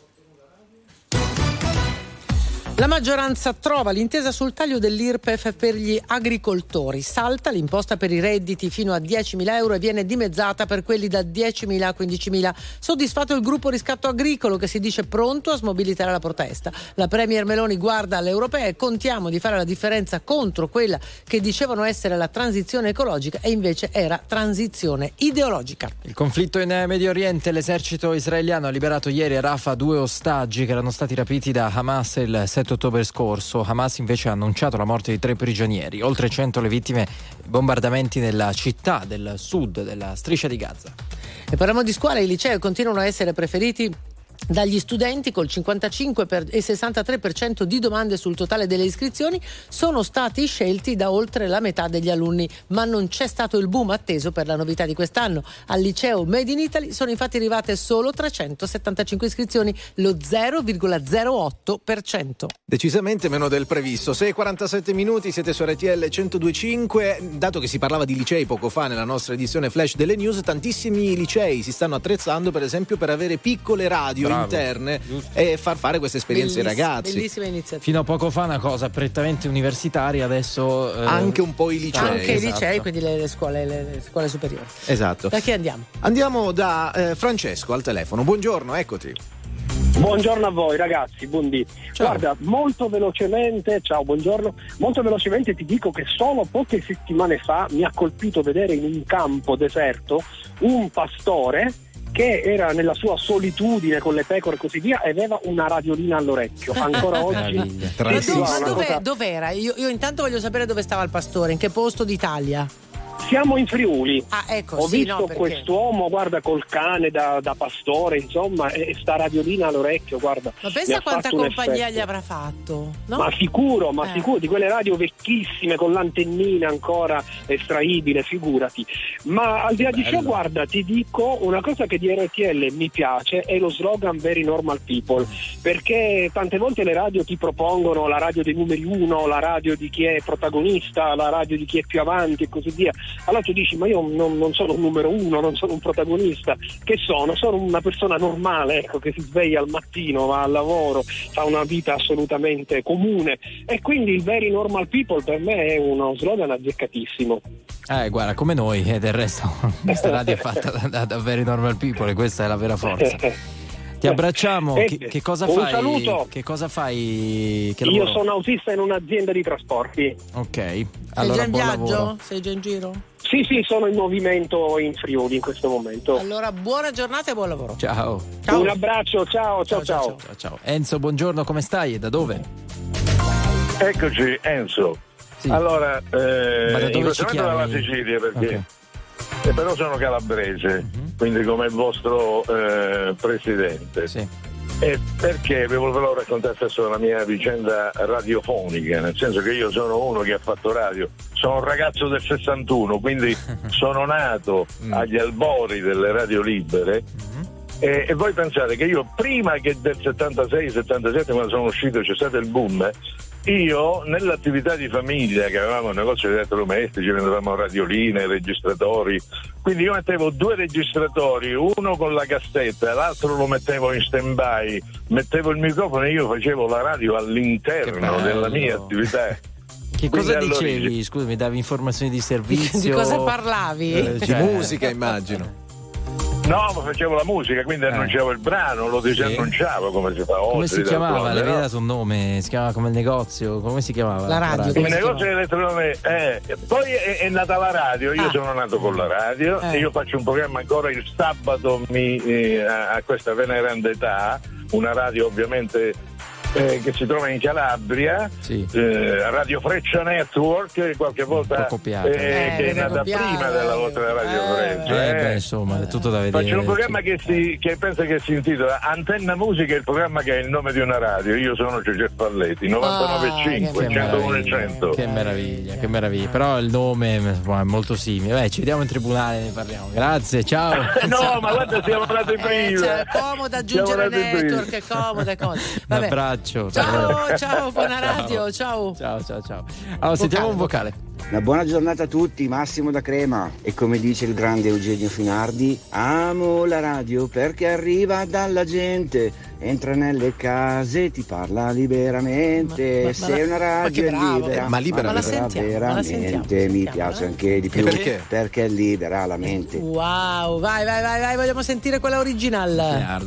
La maggioranza trova l'intesa sul taglio dell'IRPEF per gli agricoltori. Salta l'imposta per i redditi fino a 10.000 euro e viene dimezzata per quelli da 10.000 a 15.000. Soddisfatto il gruppo riscatto agricolo che si dice pronto a smobilitare la protesta. La Premier Meloni guarda alle europee, contiamo di fare la differenza contro quella che dicevano essere la transizione ecologica e invece era transizione ideologica. Il conflitto in Medio Oriente, l'esercito israeliano ha liberato ieri a Rafah due ostaggi che erano stati rapiti da Hamas il 7 ottobre scorso. Hamas invece ha annunciato la morte di tre prigionieri, oltre 100 le vittime bombardamenti nella città del sud della striscia di Gaza. E parliamo di scuola, i licei continuano a essere preferiti dagli studenti col 55 per- e 63% di domande sul totale delle iscrizioni sono stati scelti da oltre la metà degli alunni, ma non c'è stato il boom atteso per la novità di quest'anno. Al liceo Made in Italy sono infatti arrivate solo 375 iscrizioni, lo 0,08%. Decisamente meno del previsto. 6.47 minuti, siete su RTL 1025. Dato che si parlava di licei poco fa nella nostra edizione flash delle news, tantissimi licei si stanno attrezzando per esempio per avere piccole radio Bravo. interne e far fare queste esperienze ai ragazzi. Bellissima iniziativa. Fino a poco fa una cosa prettamente universitaria, adesso... eh, Anche un po' i licei. Anche i esatto. licei, quindi le, le scuole, le- le scuole superiori. Esatto. Da chi andiamo? Andiamo da eh, Francesco al telefono. Buongiorno, eccoti. Buongiorno a voi ragazzi, buondì. Guarda, molto velocemente, ciao, buongiorno, molto velocemente ti dico che solo poche settimane fa mi ha colpito vedere in un campo deserto un pastore che era nella sua solitudine con le pecore e così via e aveva una radiolina all'orecchio. Ancora oggi. Ma, Tradizione. do- Sì, ma dov'è- cosa- dov'era? Io, io intanto voglio sapere dove stava il pastore, in che posto d'Italia. Siamo in Friuli. Ah, ecco, Ho sì, visto no, perché... quest'uomo, guarda, col cane da, da pastore, insomma, e, sta radiolina all'orecchio, guarda. Ma pensa quanta compagnia effetto. gli avrà fatto, no? Ma sicuro, ma Eh. sicuro, di quelle radio vecchissime con l'antennina ancora estraibile, figurati. Ma al di là di ciò, guarda, ti dico una cosa che di RTL mi piace è lo slogan Very Normal People, perché tante volte le radio ti propongono la radio dei numeri uno, la radio di chi è protagonista, la radio di chi è più avanti e così via. Allora tu dici, ma io non, non sono un numero uno, non sono un protagonista, che sono? Sono una persona normale, ecco, che si sveglia al mattino, va al lavoro, fa una vita assolutamente comune e quindi il Very Normal People per me è uno slogan azzeccatissimo. Eh, guarda, come noi, e del resto, questa radio è fatta da, da, da very normal people e questa è la vera forza. Ti abbracciamo. Eh, Che, che cosa un fai? saluto. Che cosa fai? Che Io sono autista in un'azienda di trasporti. Ok. Sei Allora, già in buon viaggio? lavoro. Sei già in giro? Sì, sì, sono in movimento in Friuli in questo momento. Allora, buona giornata e buon lavoro. Ciao. Un abbraccio, ciao, ciao, ciao. Ciao, ciao. Enzo, buongiorno, come stai e da dove? Eccoci, Enzo. Sì. Allora, Ma da eh, dove in questo momento dalla? Sicilia perché Ok. Eh, però sono calabrese, Mhm. quindi come il vostro eh, presidente. E perché vi volevo raccontare adesso la mia vicenda radiofonica, nel senso che io sono uno che ha fatto radio, sono un ragazzo del 61, quindi sono nato Mm. agli albori delle radio libere. Mm-hmm. E, e voi pensate che io prima che del 76-77 quando sono uscito c'è stato il boom io nell'attività di famiglia che avevamo un negozio di elettrodomestici vendevamo radioline, registratori quindi io mettevo due registratori uno con la cassetta e l'altro lo mettevo in stand by mettevo il microfono e io facevo la radio all'interno della mia attività Che cosa dicevi? Scusami, davi informazioni di servizio? Di cosa parlavi? Eh, Di cioè- musica, immagino. No, ma facevo la musica, quindi annunciavo il brano, lo disannunciavo come si fa oggi. Eh. Come si chiamava? Le no? aveva dato un nome, si chiamava come il negozio, come si chiamava? La radio, Il negozio di elettrodomestici, eh, poi è, è nata la radio, io Ah. sono nato con la radio Eh. e io faccio un programma ancora il sabato mi, eh, a a questa veneranda età, una radio ovviamente eh, che si trova in Calabria, eh, Radio Freccia Network, che qualche volta copiata. eh, Eh, che è nata prima della vostra Radio Freccia. Eh, eh. beh, insomma, è tutto da vedere. Faccio un programma che, si, che pensa che si intitola Antenna Musica, il programma che è il nome di una radio. Io sono Giuseppe Palletti, 99,5, Che 101 e meraviglia, 100. Che meraviglia, che meraviglia. Però il nome è molto simile. Beh, ci vediamo in tribunale, ne parliamo. Grazie, ciao. no, ma guarda, siamo andati prima. Cioè, è comodo aggiungere network, è comodo, è comodo. Vabbè. Abbraccio. Ciao, ciao, buona radio, ciao. Ciao, ciao, ciao. Allora, sentiamo un vocale. Una buona giornata a tutti, Massimo da Crema. E come dice il grande Eugenio Finardi, amo la radio perché arriva dalla gente, entra nelle case, ti parla liberamente. Ma- ma- Se una ma radio bravo. libera, Eh, ma libera ma la sentiamo, ma la veramente, sentiamo, mi piace anche di più. perché? Perché libera la mente. Wow, vai, vai, vai, vai, vogliamo sentire quella original. La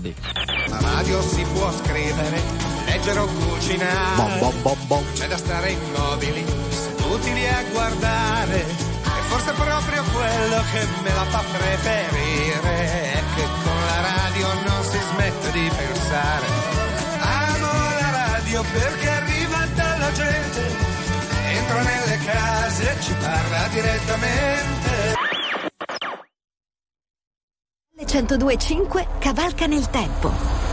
radio si può scrivere, leggere o cucinare. Bom, bom, bom, bom. C'è da stare immobili, seduti lì a guardare. E forse è proprio quello che me la fa preferire. È che con la radio non si smette di pensare. Amo la radio perché arriva dalla gente. Entra nelle case, ci parla direttamente. Le 102.5 cavalca nel tempo.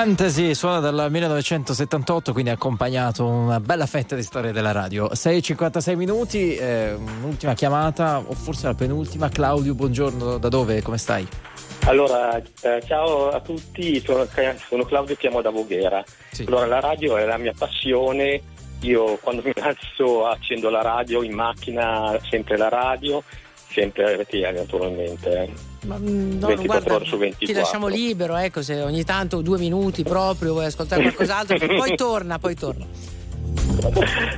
Fantasy suona dal 1978, quindi ha accompagnato una bella fetta di storia della radio. 6.56 minuti, eh, un'ultima chiamata, o forse la penultima. Claudio, buongiorno, da dove? Come stai? Allora, eh, ciao a tutti, sono, sono Claudio, chiamo da Voghera. Allora, la radio è la mia passione. Io quando mi alzo accendo la radio in macchina, sempre la radio, sempre RTL naturalmente. Eh. Ma, mm, no, 24 guarda, ore su 24. Ti lasciamo libero, ecco, se ogni tanto due minuti proprio vuoi ascoltare qualcos'altro, poi torna, poi torna.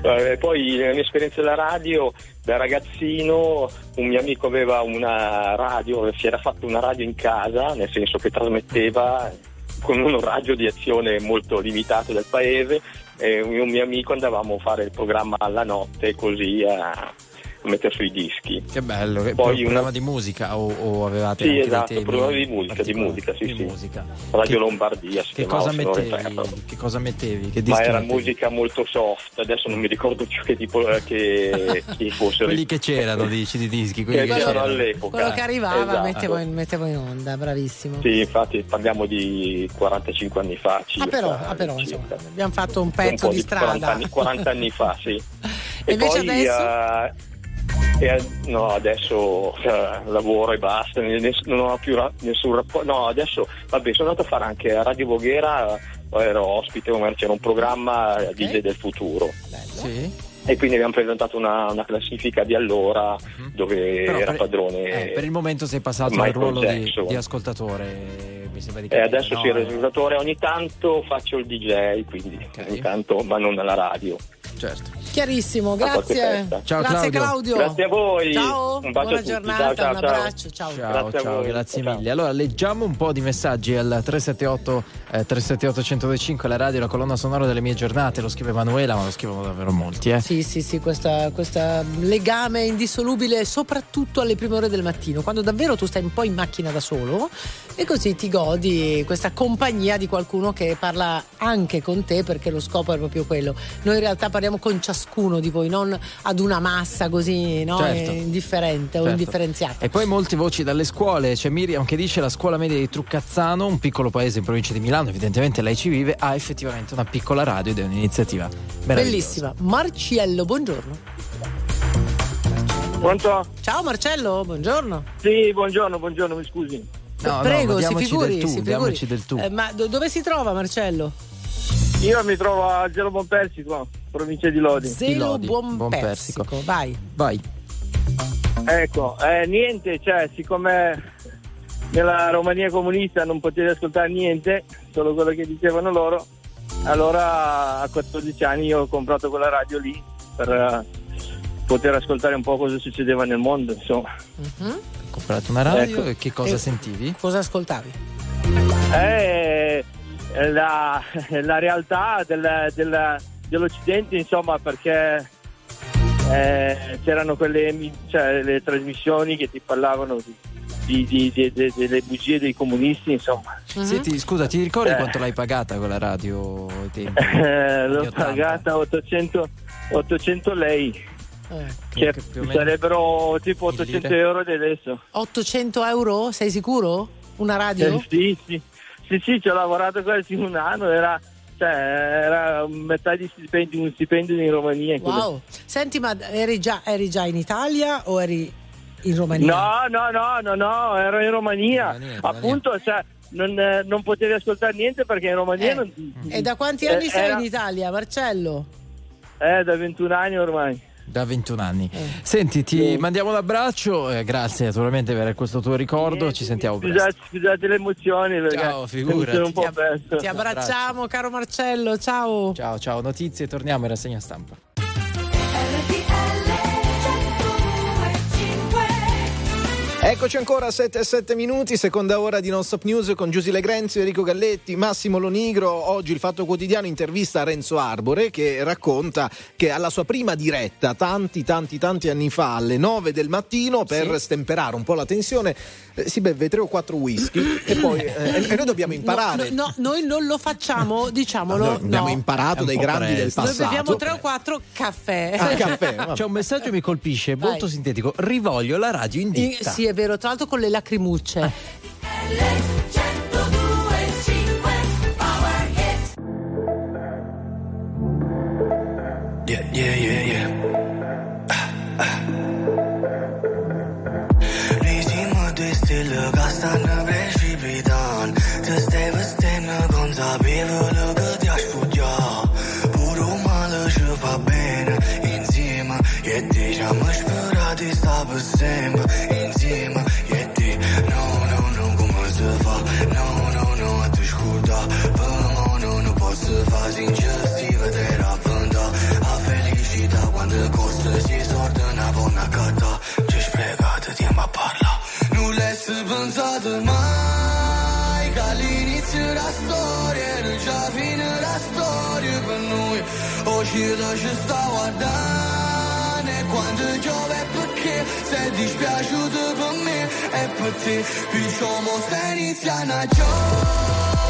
Eh, poi nella mia esperienza della radio, da ragazzino, un mio amico aveva una radio, si era fatto una radio in casa, nel senso che trasmetteva con un raggio di azione molto limitato del paese e un mio amico andavamo a fare il programma alla notte così a mettere sui dischi. Che bello, che Poi poi una- di musica o, o avevate Sì, anche dei esatto, temi programma di musica, di musica, sì, di sì. musica. Radio Che- Lombardia si Che chiamava, cosa, mettevi, che cosa mettevi? Che Ma era mettevi? musica molto soft, adesso non mi ricordo più che tipo eh, che, chi fossero. Quelli che c'erano, dici, di dischi. Quelli Che che c'erano all'epoca. Quello che arrivava Esatto. mettevo, in, mettevo in onda, bravissimo. Sì, infatti parliamo di 45 anni fa. Circa, Ah però, ah, però, insomma, abbiamo fatto un un pezzo po' di 40 strada. anni, 40 anni fa, sì. E invece poi, adesso? eh, e, no, adesso eh, lavoro e basta, ne- ne- non ho più ra- nessun rapporto. No, adesso, vabbè, sono andato a fare anche a Radio Voghera, eh, ero ospite, c'era un programma eh, DJ del futuro. Sì. E quindi abbiamo presentato una, una classifica di allora dove Mhm. Però era per- padrone. Eh, per il momento sei passato al ruolo di, di ascoltatore, mi sembra di E capire, adesso no? sì, il risultatore ogni tanto faccio il DJ, quindi ogni tanto, ma non alla radio. Certo. Chiarissimo, grazie. Ciao, grazie Claudio. Claudio. Grazie a voi. Ciao, Un bacio buona giornata, Ciao, ciao, un ciao. abbraccio, ciao. Ciao, Grazie a ciao, voi. grazie Ciao. mille. Allora, leggiamo un po' di messaggi al 378 eh, 378 1025, la radio, la colonna sonora delle mie giornate. Lo scrive Emanuela, ma lo scrivono davvero molti, eh. Sì, sì, sì, questo legame indissolubile soprattutto alle prime ore del mattino, quando davvero tu stai un po' in macchina da solo e così ti godi questa compagnia di qualcuno che parla anche con te perché lo scopo è proprio quello. Noi in realtà parliamo con ciascuno di voi, non ad una massa così no? Certo. Eh, indifferente o Certo. indifferenziata. E poi molte voci dalle scuole. C'è Miriam che dice la scuola media di Truccazzano, un piccolo paese in provincia di Milano, evidentemente lei ci vive, ha effettivamente una piccola radio ed è un'iniziativa. Bellissima. Marciello, buongiorno. Pronto? Ciao Marcello, buongiorno. Sì, buongiorno, buongiorno, mi scusi. No, Prego, no, si figuri, del tu, si figuri. del tu. Eh, ma do- dove si trova Marcello? Io mi trovo a Gelo Bonpersico, provincia di Lodi. Zelo Lodi, Buon, Buon Persico. Vai. Vai. Ecco, eh, niente, cioè, siccome nella Romania comunista non potevi ascoltare niente, solo quello che dicevano loro, allora a 14 anni io ho comprato quella radio lì per eh, poter ascoltare un po' cosa succedeva nel mondo, insomma. Mhm. Hai comprato una radio Ecco. e che cosa E- sentivi? Cosa ascoltavi? È la, la realtà del- del- dell'Occidente, insomma, perché eh, c'erano quelle cioè, le trasmissioni che ti parlavano di, di- di- di- delle bugie dei comunisti, insomma. Senti, scusa, ti ricordi Eh. quanto l'hai pagata quella radio tempi? Eh, l'ho Anni 80. pagata 800, 800 lei, Eh. che più o meno sarebbero tipo in 800 lire. euro di adesso. 800 euro? Sei sicuro? Una radio? Eh, sì, sì, sì, sì, ci ho lavorato quasi un anno, era, cioè, era metà di stipendio, un stipendio in Romania. quello. Wow. Senti, ma eri già, eri già in Italia o eri in Romania? No, no, no, no, no, ero in Romania. Appunto, cioè, non, eh, non potevi ascoltare niente perché in Romania Eh, non E da quanti Eh, anni sei era- in Italia, Marcello? Eh, da 21 anni ormai. Da 21 anni. Eh. Senti, ti mandiamo un abbraccio, eh, grazie naturalmente per questo tuo ricordo, ci sentiamo presto. Scusate, scusate le emozioni, perché Ciao, figurati. sono un po' Ti ab-. Ti abbracciamo, caro Marcello, ciao. Ciao, ciao, notizie, torniamo in rassegna stampa. Eccoci ancora a 7 e 7 minuti, seconda ora di Non Stop News con Giusile Grenzi, Enrico Galletti, Massimo Lonigro. Oggi il Fatto Quotidiano intervista Renzo Arbore che racconta che alla sua prima diretta, tanti tanti tanti anni fa, alle 9 del mattino, per stemperare un po' la tensione, eh, si beve 3 o 4 whisky e poi eh, e noi dobbiamo imparare. No, no, noi non lo facciamo, diciamolo. Noi abbiamo no. imparato dai grandi del presto. Noi passato. beviamo tre o quattro caffè. Ah, caffè. C'è un messaggio che mi colpisce, Vai. molto sintetico. Rivoglio la radio in In- ditta. sì, è vero, tra l'altro con le lacrimucce. Eh. Yeah, yeah, yeah, yeah. L'hai pensato mai Che all'inizio la storia Era già fine la storia per noi. Oggi lo ci sta guardando E quando piove perché? Sei dispiaciuto per me E per te. Perciò mo stai iniziando a giovere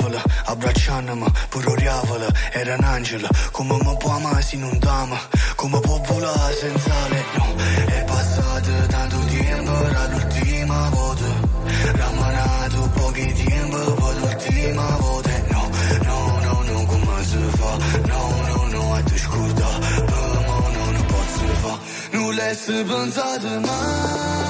capălă Abraceană-mă, puroreavălă Era un angelă Cum mă poama si nu dama come può volare senzale Nu, no, e pasată tanto tempo, Era l'ultima volta Ramanato pochi tempo, Per l'ultima volta No, no, no, no, come si fa? No, no, no, ai te scuda no, no, non posso pot să fa Nu le-ai mai.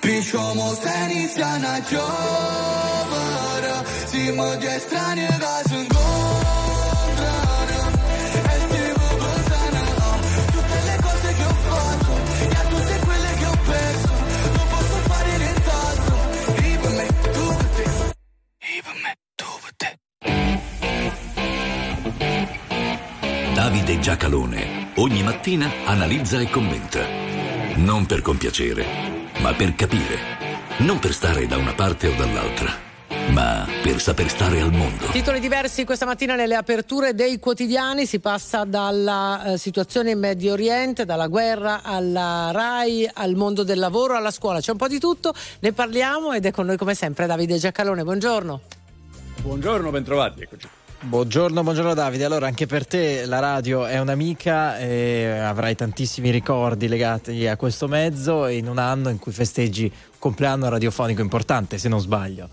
Пишемо сені на човара, зима де страни газен Giacalone ogni mattina analizza e commenta. Non per compiacere, ma per capire. Non per stare da una parte o dall'altra, ma per saper stare al mondo. Titoli diversi questa mattina nelle aperture dei quotidiani, si passa dalla eh, situazione in Medio Oriente, dalla guerra alla RAI, al mondo del lavoro, alla scuola, c'è un po' di tutto, ne parliamo ed è con noi come sempre Davide Giacalone, buongiorno. Buongiorno, bentrovati, eccoci. Buongiorno, buongiorno Davide. Allora, anche per te la radio è un'amica e avrai tantissimi ricordi legati a questo mezzo in un anno in cui festeggi un compleanno radiofonico importante, se non sbaglio.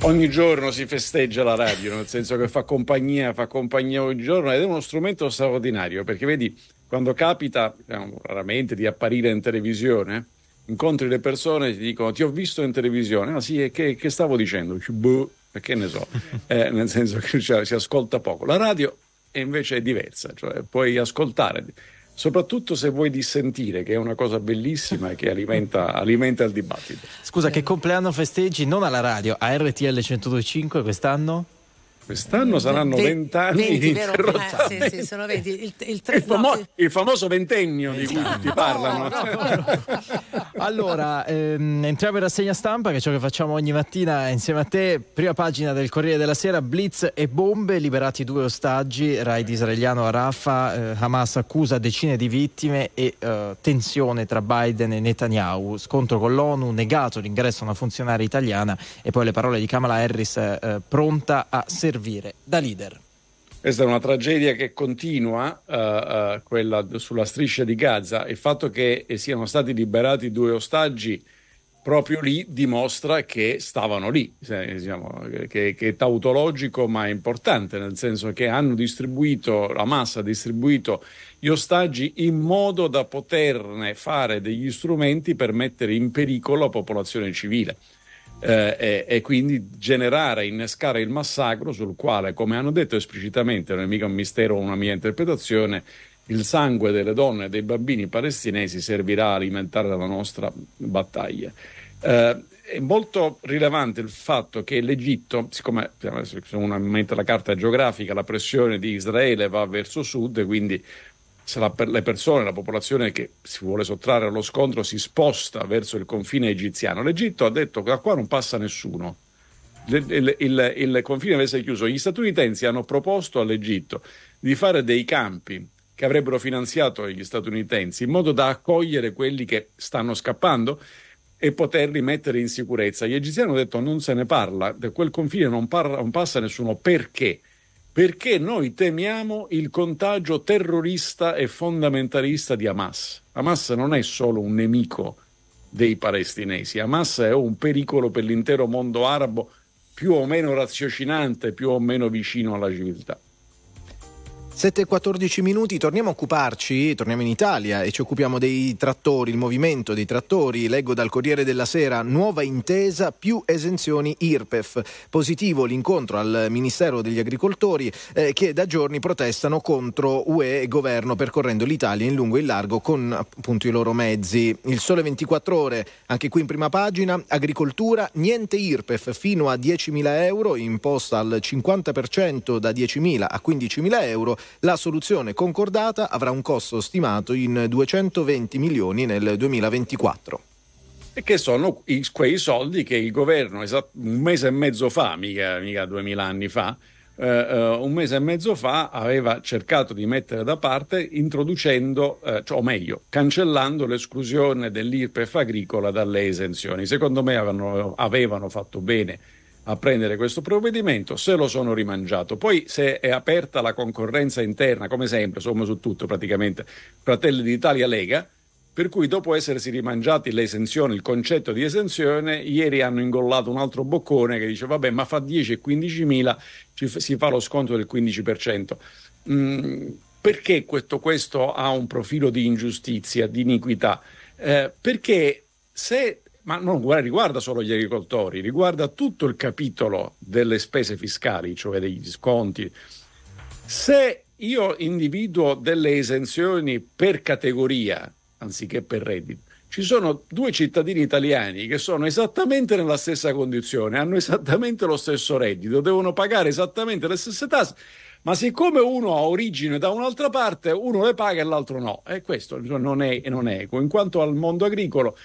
Ogni giorno si festeggia la radio, nel senso che fa compagnia, fa compagnia ogni giorno ed è uno strumento straordinario perché vedi, quando capita, diciamo, raramente, di apparire in televisione, incontri le persone e ti dicono ti ho visto in televisione, ah sì, e che, che stavo dicendo? Boh, che ne so, eh, nel senso che cioè, si ascolta poco. La radio è invece è diversa, cioè puoi ascoltare, soprattutto se vuoi dissentire, che è una cosa bellissima e che alimenta, alimenta il dibattito. Scusa, che compleanno festeggi non alla radio, a RTL 1025 quest'anno? Quest'anno saranno Ve- vent'anni 20, vero? ininterrottamente. Eh, sì, sì, sono 20. Il, il, tre- Il, famo- no, il famoso ventennio di cui tutti parlano. Allora, ehm, entriamo in rassegna stampa, che è ciò che facciamo ogni mattina insieme a te. Prima pagina del Corriere della Sera, blitz e bombe, liberati due ostaggi, raid israeliano a Rafah, eh, Hamas accusa decine di vittime e eh, tensione tra Biden e Netanyahu, scontro con l'ONU, negato l'ingresso a una funzionaria italiana e poi le parole di Kamala Harris eh, pronta a servire da leader. Questa è una tragedia che continua, eh, eh, quella sulla striscia di Gaza. Il fatto che siano stati liberati due ostaggi proprio lì dimostra che stavano lì, diciamo, che, che, è tautologico ma è importante, nel senso che hanno distribuito, la massa ha distribuito gli ostaggi in modo da poterne fare degli strumenti per mettere in pericolo la popolazione civile. Eh, e, e, quindi generare, innescare il massacro sul quale, come hanno detto esplicitamente, non è mica un mistero o una mia interpretazione, il sangue delle donne e dei bambini palestinesi servirà a alimentare la nostra battaglia. Eh, è molto rilevante il fatto che l'Egitto, siccome se uno mette la carta geografica, la pressione di Israele va verso sud, quindi se la, le persone, la popolazione che si vuole sottrarre allo scontro si sposta verso il confine egiziano, l'Egitto ha detto che da qua non passa nessuno. Il, il, il, il confine deve essere chiuso. Gli statunitensi hanno proposto all'Egitto di fare dei campi che avrebbero finanziato gli statunitensi in modo da accogliere quelli che stanno scappando e poterli mettere in sicurezza. Gli egiziani hanno detto non se ne parla, da quel confine non, parla, non passa nessuno. Perché? Perché noi temiamo il contagio terrorista e fondamentalista di Hamas. Hamas non è solo un nemico dei palestinesi, Hamas è un pericolo per l'intero mondo arabo più o meno raziocinante, più o meno vicino alla civiltà. 7-14 minuti, torniamo a occuparci, torniamo in Italia e ci occupiamo dei trattori, il movimento dei trattori. Leggo dal Corriere della Sera, nuova intesa, più esenzioni IRPEF. Positivo l'incontro al Ministero degli Agricoltori eh, che da giorni protestano contro UE e governo percorrendo l'Italia in lungo e in largo con appunto i loro mezzi. Il Sole 24 ore, anche qui in prima pagina, agricoltura, niente IRPEF fino a 10.000 euro, imposta al 50% da 10.000 a 15.000 euro la soluzione concordata avrà un costo stimato in 220 milioni nel 2024 e che sono quei soldi che il governo un mese e mezzo fa, mica, mica 2000 anni fa, eh, uh, un mese e mezzo fa aveva cercato di mettere da parte introducendo, eh, cioè, o meglio, cancellando l'esclusione dell'IRPEF agricola dalle esenzioni. Secondo me avevano, avevano fatto bene a prendere questo provvedimento, se lo sono rimangiato. Poi se è aperta la concorrenza interna, come sempre, insomma su tutto praticamente, Fratelli d'Italia Lega, per cui dopo essersi rimangiati le esenzioni, il concetto di esenzione, ieri hanno ingollato un altro boccone che dice vabbè ma fa 10 e 15 mila, si fa lo sconto del 15%. Mm, perché questo, questo, ha un profilo di ingiustizia, di iniquità? Eh, perché se ma non riguarda solo gli agricoltori, riguarda tutto il capitolo delle spese fiscali, cioè degli sconti. Se io individuo delle esenzioni per categoria, anziché per reddito, ci sono due cittadini italiani che sono esattamente nella stessa condizione, hanno esattamente lo stesso reddito, devono pagare esattamente le stesse tasse, ma siccome uno ha origine da un'altra parte, uno le paga e l'altro no. E questo non è, non è equo. In quanto al mondo agricolo,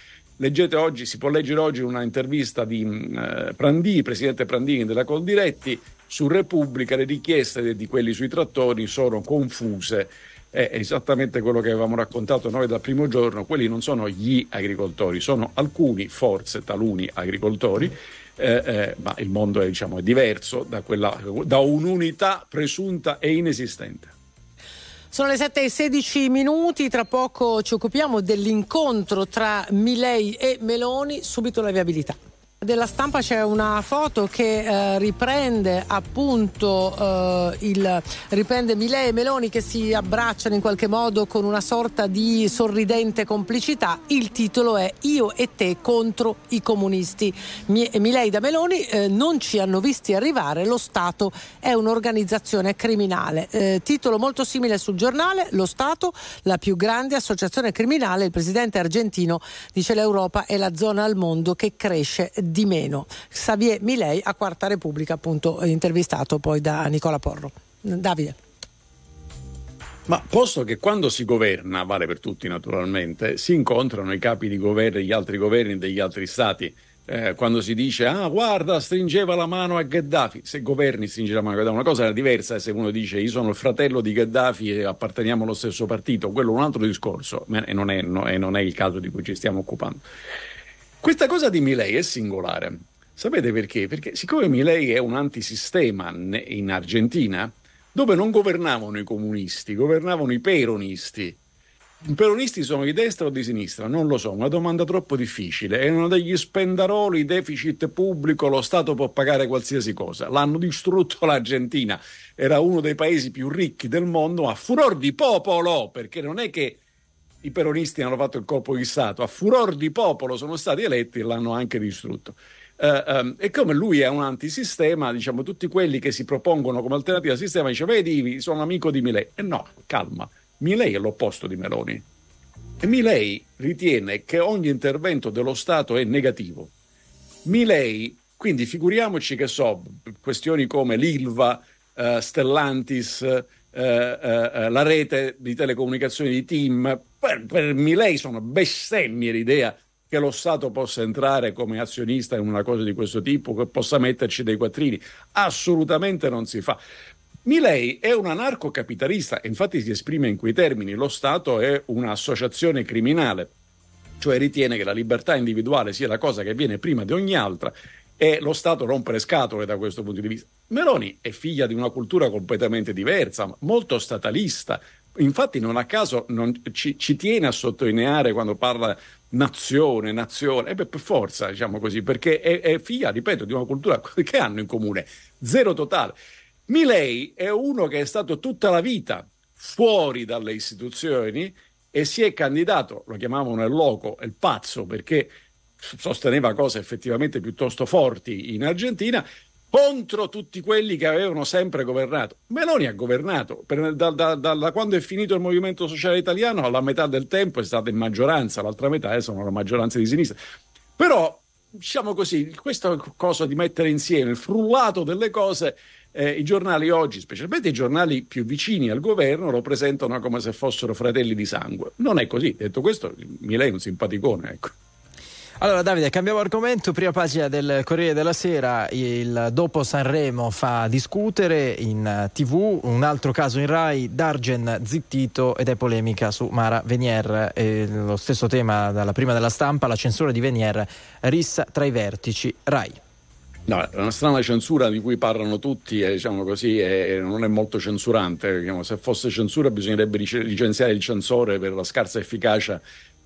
Leggete oggi, si può leggere oggi una intervista di eh, Prandini, presidente Prandini della Coldiretti, su Repubblica le richieste di quelli sui trattori sono confuse. È esattamente quello che avevamo raccontato noi dal primo giorno, quelli non sono gli agricoltori, sono alcuni, forse taluni agricoltori, eh, eh, ma il mondo è, diciamo, è diverso da, quella, da un'unità presunta e inesistente. Sono le 7 e 16 minuti, tra poco ci occupiamo dell'incontro tra Milei e Meloni, subito la viabilità della stampa c'è una foto che eh, riprende appunto eh, il riprende Milei e Meloni che si abbracciano in qualche modo con una sorta di sorridente complicità. Il titolo è Io e te contro i comunisti. Milei da Meloni eh, non ci hanno visti arrivare, lo Stato è un'organizzazione criminale. Eh, titolo molto simile sul giornale, lo Stato, la più grande associazione criminale, il presidente argentino dice l'Europa è la zona al mondo che cresce di meno. Xavier Milei a Quarta Repubblica, appunto intervistato poi da Nicola Porro. Davide. Ma posto che quando si governa, vale per tutti naturalmente, si incontrano i capi di governo degli altri governi degli altri stati. Eh, quando si dice, ah guarda, stringeva la mano a Gheddafi, se governi stringe la mano a Gheddafi, una cosa diversa se uno dice io sono il fratello di Gheddafi e apparteniamo allo stesso partito, quello è un altro discorso e non è, no, e non è il caso di cui ci stiamo occupando. Questa cosa di Milei è singolare. Sapete perché? Perché siccome Milei è un antisistema in Argentina, dove non governavano i comunisti, governavano i peronisti. I peronisti sono di destra o di sinistra? Non lo so, una domanda troppo difficile. Erano degli spendaroli, deficit pubblico, lo Stato può pagare qualsiasi cosa. L'hanno distrutto l'Argentina, era uno dei paesi più ricchi del mondo, a furor di popolo, perché non è che i peronisti hanno fatto il colpo di Stato, a furor di popolo sono stati eletti e l'hanno anche distrutto. Uh, um, e come lui è un antisistema, diciamo, tutti quelli che si propongono come alternativa al sistema dice vedi, sono amico di Milei. E no, calma, Milei è l'opposto di Meloni. E Milei ritiene che ogni intervento dello Stato è negativo. Milei, quindi figuriamoci che so, questioni come l'Ilva, uh, Stellantis, uh, la rete di telecomunicazioni di Team, per, per Milei sono bestemmie l'idea che lo Stato possa entrare come azionista in una cosa di questo tipo, che possa metterci dei quattrini. Assolutamente non si fa. Milei è un anarcocapitalista, infatti si esprime in quei termini, lo Stato è un'associazione criminale, cioè ritiene che la libertà individuale sia la cosa che viene prima di ogni altra e lo Stato rompe le scatole da questo punto di vista. Meloni è figlia di una cultura completamente diversa, molto statalista, infatti non a caso non, ci, ci, tiene a sottolineare quando parla nazione, nazione, e beh, per forza, diciamo così, perché è, è figlia, ripeto, di una cultura che hanno in comune, zero totale. Milei è uno che è stato tutta la vita fuori dalle istituzioni e si è candidato, lo chiamavano il loco, il pazzo, perché sosteneva cose effettivamente piuttosto forti in Argentina, contro tutti quelli che avevano sempre governato. Meloni ha governato, per, da, da, da, quando è finito il movimento sociale italiano, alla metà del tempo è stata in maggioranza, l'altra metà eh, sono la maggioranza di sinistra. Però, diciamo così, questa cosa di mettere insieme il frullato delle cose, eh, i giornali oggi, specialmente i giornali più vicini al governo, lo presentano come se fossero fratelli di sangue. Non è così, detto questo, Milei è un simpaticone, ecco. Allora Davide, cambiamo argomento, prima pagina del Corriere della Sera, il dopo Sanremo fa discutere in tv, un altro caso in Rai, Dargen zittito ed è polemica su Mara Venier, e lo stesso tema dalla prima della stampa, la censura di Venier rissa tra i vertici Rai. No, una strana censura di cui parlano tutti e diciamo così, è, non è molto censurante. Diciamo, se fosse censura bisognerebbe licenziare il censore per la scarsa efficacia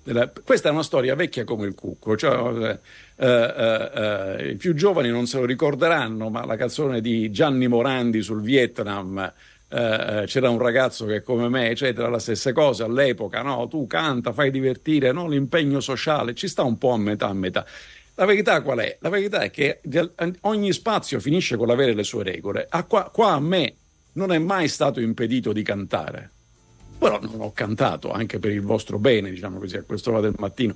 della... Questa è una storia vecchia come il cucco, cioè, eh, eh, eh, i più giovani non se lo ricorderanno, ma la canzone di Gianni Morandi sul Vietnam, eh, eh, c'era un ragazzo che come me, eccetera, la stessa cosa all'epoca, no? Tu canta, fai divertire, no? L'impegno sociale ci sta un po' a metà a metà. La verità qual è? La verità è che ogni spazio finisce con l'avere le sue regole. A qua, qua a me non è mai stato impedito di cantare però non ho cantato anche per il vostro bene, diciamo così, a quest'ora del mattino.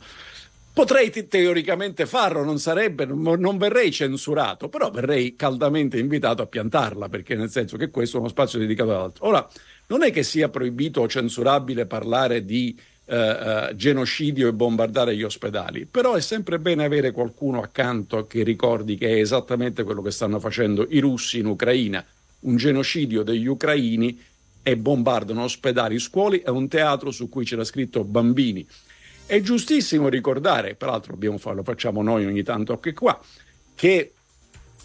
Potrei te- teoricamente farlo, non sarebbe, non, verrei censurato, però verrei caldamente invitato a piantarla, perché nel senso che questo è uno spazio dedicato ad altro. Ora, non è che sia proibito o censurabile parlare di eh, eh, genocidio e bombardare gli ospedali, però è sempre bene avere qualcuno accanto che ricordi che è esattamente quello che stanno facendo i russi in Ucraina, un genocidio degli ucraini e bombardano ospedali, scuole e un teatro su cui c'era scritto bambini. È giustissimo ricordare, peraltro lo facciamo noi ogni tanto anche qua, che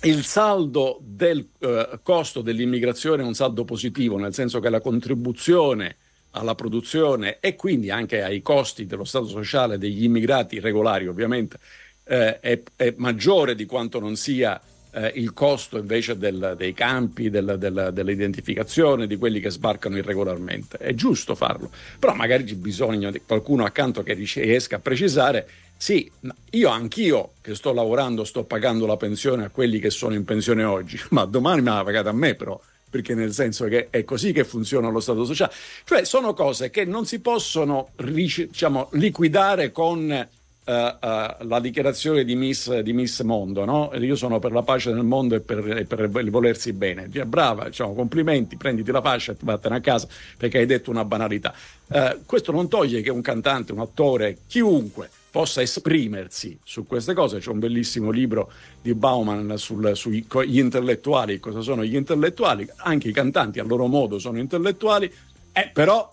il saldo del eh, costo dell'immigrazione è un saldo positivo, nel senso che la contribuzione alla produzione e quindi anche ai costi dello Stato sociale degli immigrati regolari, ovviamente, eh, è, è maggiore di quanto non sia eh, il costo invece del, dei campi, del, del, dell'identificazione di quelli che sbarcano irregolarmente. È giusto farlo, però magari c'è bisogno di qualcuno accanto che riesca a precisare sì, io anch'io che sto lavorando sto pagando la pensione a quelli che sono in pensione oggi, ma domani me la pagate a me però, perché nel senso che è così che funziona lo Stato sociale. Cioè sono cose che non si possono diciamo, liquidare con Uh, uh, la dichiarazione di Miss, di Miss Mondo, no? Io sono per la pace nel mondo e per, e per il volersi bene. Brava, diciamo, complimenti, prenditi la fascia e vattene a casa perché hai detto una banalità. Uh, questo non toglie che un cantante, un attore, chiunque possa esprimersi su queste cose. C'è un bellissimo libro di Bauman sugli intellettuali, cosa sono gli intellettuali, anche i cantanti a loro modo sono intellettuali, eh, però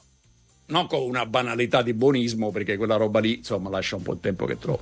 non con una banalità di buonismo, perché quella roba lì, insomma, lascia un po' il tempo che trovo.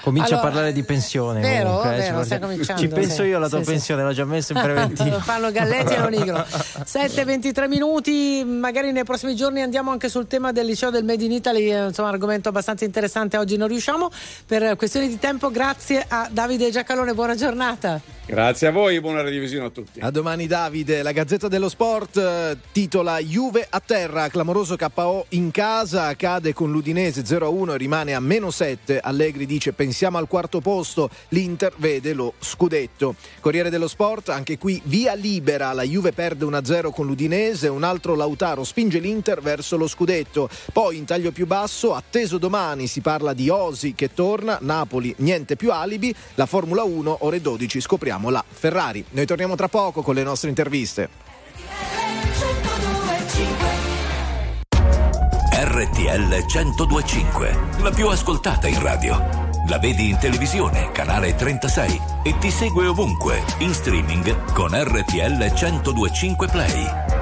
Comincia Allora, a parlare di pensione. vero, comunque, eh, vero, ci, guarda- cominciando, ci penso sì. io alla tua Sì, sì. pensione, l'ho già messo in preventivo. Fanno Galletti e non Igro. 7-23 minuti, magari nei prossimi giorni andiamo anche sul tema del liceo del Made in Italy, eh, insomma argomento abbastanza interessante, oggi non riusciamo per questioni di tempo, grazie a Davide Giacalone, buona giornata. Grazie a voi, buona revisione a tutti. A domani Davide, la Gazzetta dello Sport eh, titola Juve a terra, clamoroso KO in casa, cade con l'Udinese 0-1 e rimane a meno 7. Allegri dice pensiamo al quarto posto, l'Inter vede lo scudetto. Corriere dello Sport, anche qui via libera, la Juve perde 1-0 con l'Udinese, un altro Lautaro spinge l'Inter verso lo scudetto. Poi in taglio più basso, atteso domani, si parla di Osi che torna, Napoli niente più alibi, la Formula 1 ore 12 scopriamo la Ferrari. Noi torniamo tra poco con le nostre interviste. RTL 1025, la più ascoltata in radio. La vedi in televisione, canale 36 e ti segue ovunque, in streaming con RTL 1025 Play.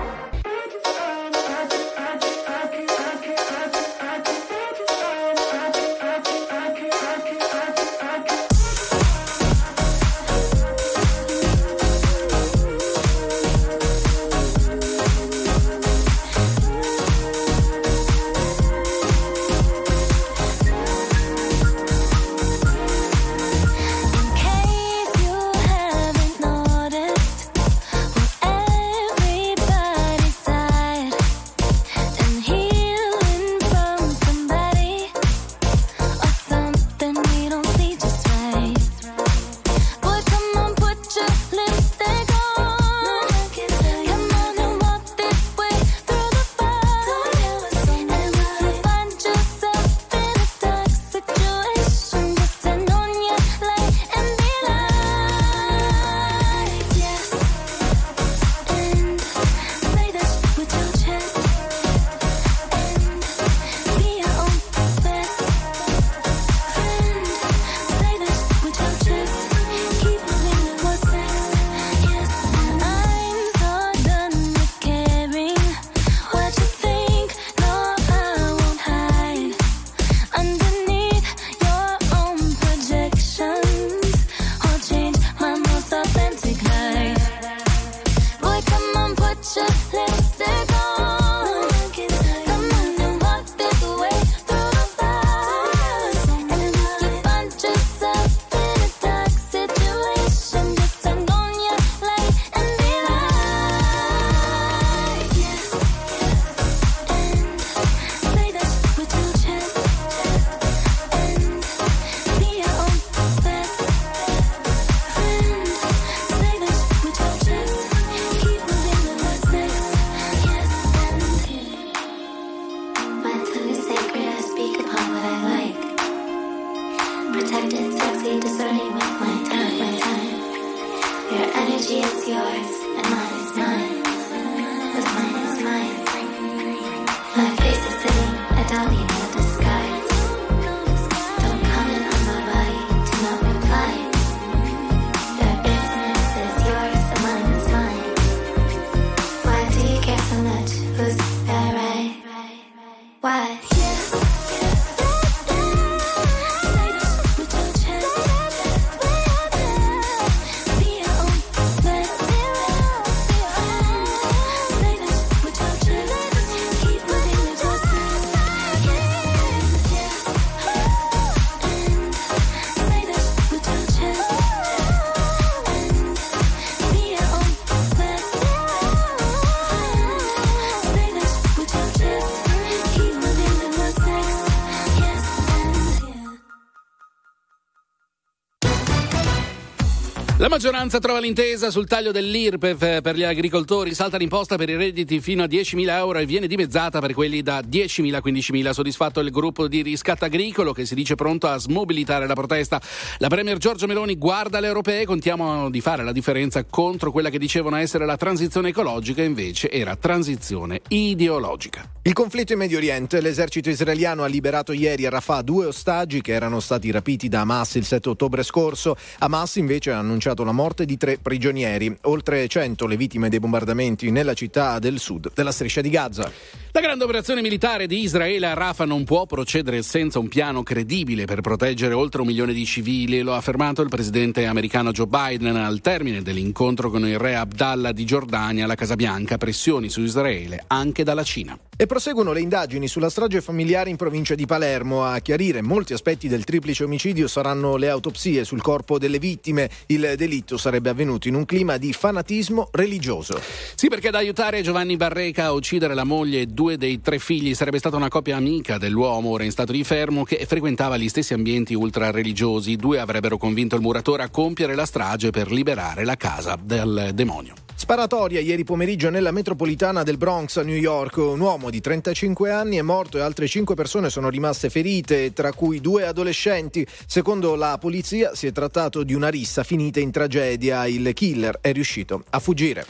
Maggioranza trova l'intesa sul taglio dell'IRPEF per gli agricoltori, salta l'imposta per i redditi fino a 10.000 euro e viene dimezzata per quelli da 10.000 a 15.000. Soddisfatto il gruppo di riscatto agricolo che si dice pronto a smobilitare la protesta. La Premier Giorgio Meloni guarda le europee, contiamo di fare la differenza contro quella che dicevano essere la transizione ecologica, invece era transizione ideologica. Il conflitto in Medio Oriente, l'esercito israeliano ha liberato ieri a Rafah due ostaggi che erano stati rapiti da Hamas il 7 ottobre scorso. Hamas invece ha annunciato la morte di tre prigionieri, oltre 100 le vittime dei bombardamenti nella città del sud della striscia di Gaza. La grande operazione militare di Israele a Rafah non può procedere senza un piano credibile per proteggere oltre un milione di civili, lo ha affermato il presidente americano Joe Biden al termine dell'incontro con il re Abdallah di Giordania alla Casa Bianca, pressioni su Israele anche dalla Cina. E proseguono le indagini sulla strage familiare in provincia di Palermo. A chiarire molti aspetti del triplice omicidio saranno le autopsie sul corpo delle vittime. Il delitto sarebbe avvenuto in un clima di fanatismo religioso. Sì, perché ad aiutare Giovanni Barreca a uccidere la moglie e due dei tre figli sarebbe stata una coppia amica dell'uomo ora in stato di fermo che frequentava gli stessi ambienti ultra-religiosi. I due avrebbero convinto il muratore a compiere la strage per liberare la casa del demonio. Sparatoria ieri pomeriggio nella metropolitana del Bronx a New York. Un uomo di 35 anni è morto e altre 5 persone sono rimaste ferite, tra cui due adolescenti. Secondo la polizia si è trattato di una rissa finita in tragedia. Il killer è riuscito a fuggire.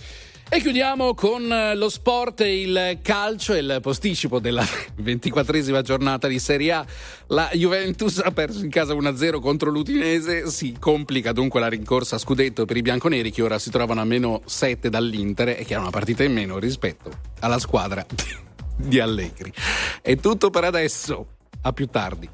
E chiudiamo con eh, lo sport e il calcio e il posticipo della ventiquattresima giornata di Serie A. La Juventus ha perso in casa 1-0 contro l'Utinese, si complica dunque la rincorsa a scudetto per i bianconeri che ora si trovano a meno 7 dall'Inter e che hanno una partita in meno rispetto alla squadra di Allegri. È tutto per adesso, a più tardi.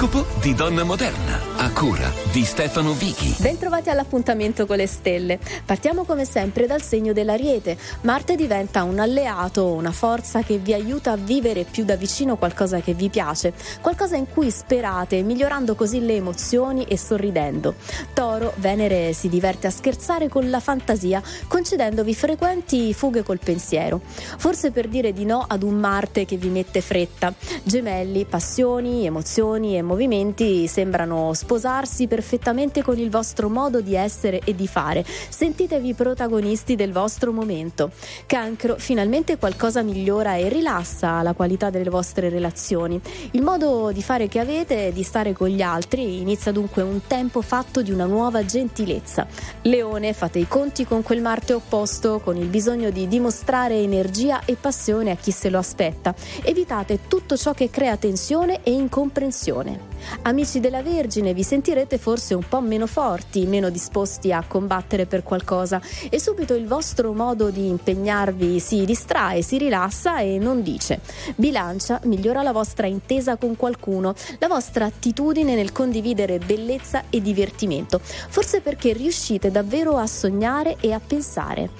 L'oroscopo di Donna Moderna, a cura di Stefano Vichi. Bentrovati all'appuntamento con le stelle. Partiamo come sempre dal segno dell'Ariete. Marte diventa un alleato, una forza che vi aiuta a vivere più da vicino qualcosa che vi piace, qualcosa in cui sperate, migliorando così le emozioni e sorridendo. Toro, Venere si diverte a scherzare con la fantasia, concedendovi frequenti fughe col pensiero. Forse per dire di no ad un Marte che vi mette fretta. Gemelli, passioni, emozioni e movimenti sembrano sposarsi perfettamente con il vostro modo di essere e di fare. Sentitevi protagonisti del vostro momento. Cancro, finalmente qualcosa migliora e rilassa la qualità delle vostre relazioni. Il modo di fare che avete di stare con gli altri, inizia dunque un tempo fatto di una nuova gentilezza. Leone, fate i conti con quel Marte opposto, con il bisogno di dimostrare energia e passione a chi se lo aspetta. Evitate tutto ciò che crea tensione e incomprensione. Amici della Vergine, vi sentirete forse un po' meno forti, meno disposti a combattere per qualcosa e subito il vostro modo di impegnarvi si distrae, si rilassa e non dice. Bilancia migliora la vostra intesa con qualcuno, la vostra attitudine nel condividere bellezza e divertimento, forse perché riuscite davvero a sognare e a pensare.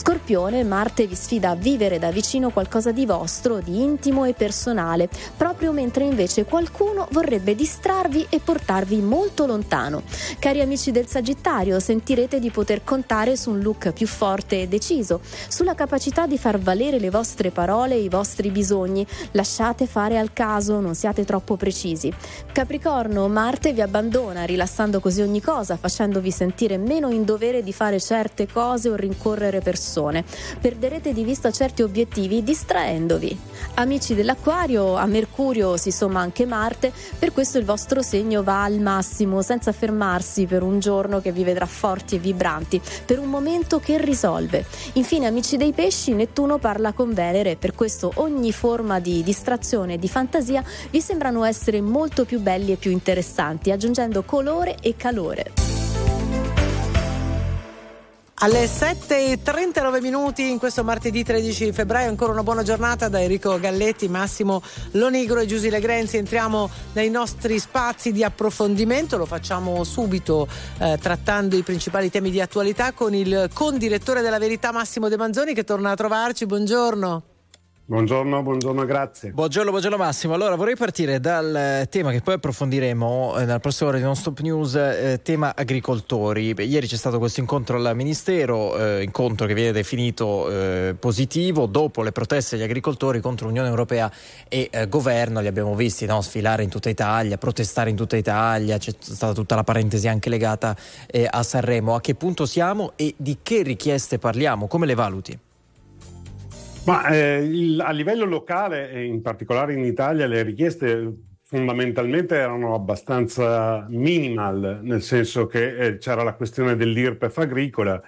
Scorpione, Marte vi sfida a vivere da vicino qualcosa di vostro, di intimo e personale, proprio mentre invece qualcuno vorrebbe distrarvi e portarvi molto lontano. Cari amici del Sagittario, sentirete di poter contare su un look più forte e deciso, sulla capacità di far valere le vostre parole e i vostri bisogni. Lasciate fare al caso, non siate troppo precisi. Capricorno, Marte vi abbandona, rilassando così ogni cosa, facendovi sentire meno in dovere di fare certe cose o rincorrere persone persone. Perderete di vista certi obiettivi distraendovi. Amici dell'Acquario, a Mercurio si somma anche Marte, per questo il vostro segno va al massimo senza fermarsi per un giorno che vi vedrà forti e vibranti, per un momento che risolve. Infine, amici dei pesci, Nettuno parla con Venere, per questo ogni forma di distrazione e di fantasia vi sembrano essere molto più belli e più interessanti, aggiungendo colore e calore. Alle 7.39 minuti in questo martedì 13 febbraio, ancora una buona giornata da Enrico Galletti, Massimo Lonigro e Giusile Grenzi. Entriamo nei nostri spazi di approfondimento, lo facciamo subito eh, trattando i principali temi di attualità con il condirettore della Verità Massimo De Manzoni che torna a trovarci. Buongiorno. Buongiorno, buongiorno, grazie. Buongiorno, buongiorno Massimo. Allora vorrei partire dal tema che poi approfondiremo eh, nella prossima ora di Non Stop News, eh, tema agricoltori. Beh, ieri c'è stato questo incontro al Ministero, eh, incontro che viene definito eh, positivo dopo le proteste degli agricoltori contro l'Unione Europea e eh, governo. Li abbiamo visti no, sfilare in tutta Italia, protestare in tutta Italia, c'è stata tutta la parentesi anche legata eh, a Sanremo. A che punto siamo e di che richieste parliamo? Come le valuti? Ma eh, il, a livello locale in particolare in Italia le richieste fondamentalmente erano abbastanza minimal, nel senso che eh, c'era la questione dell'IRPEF agricola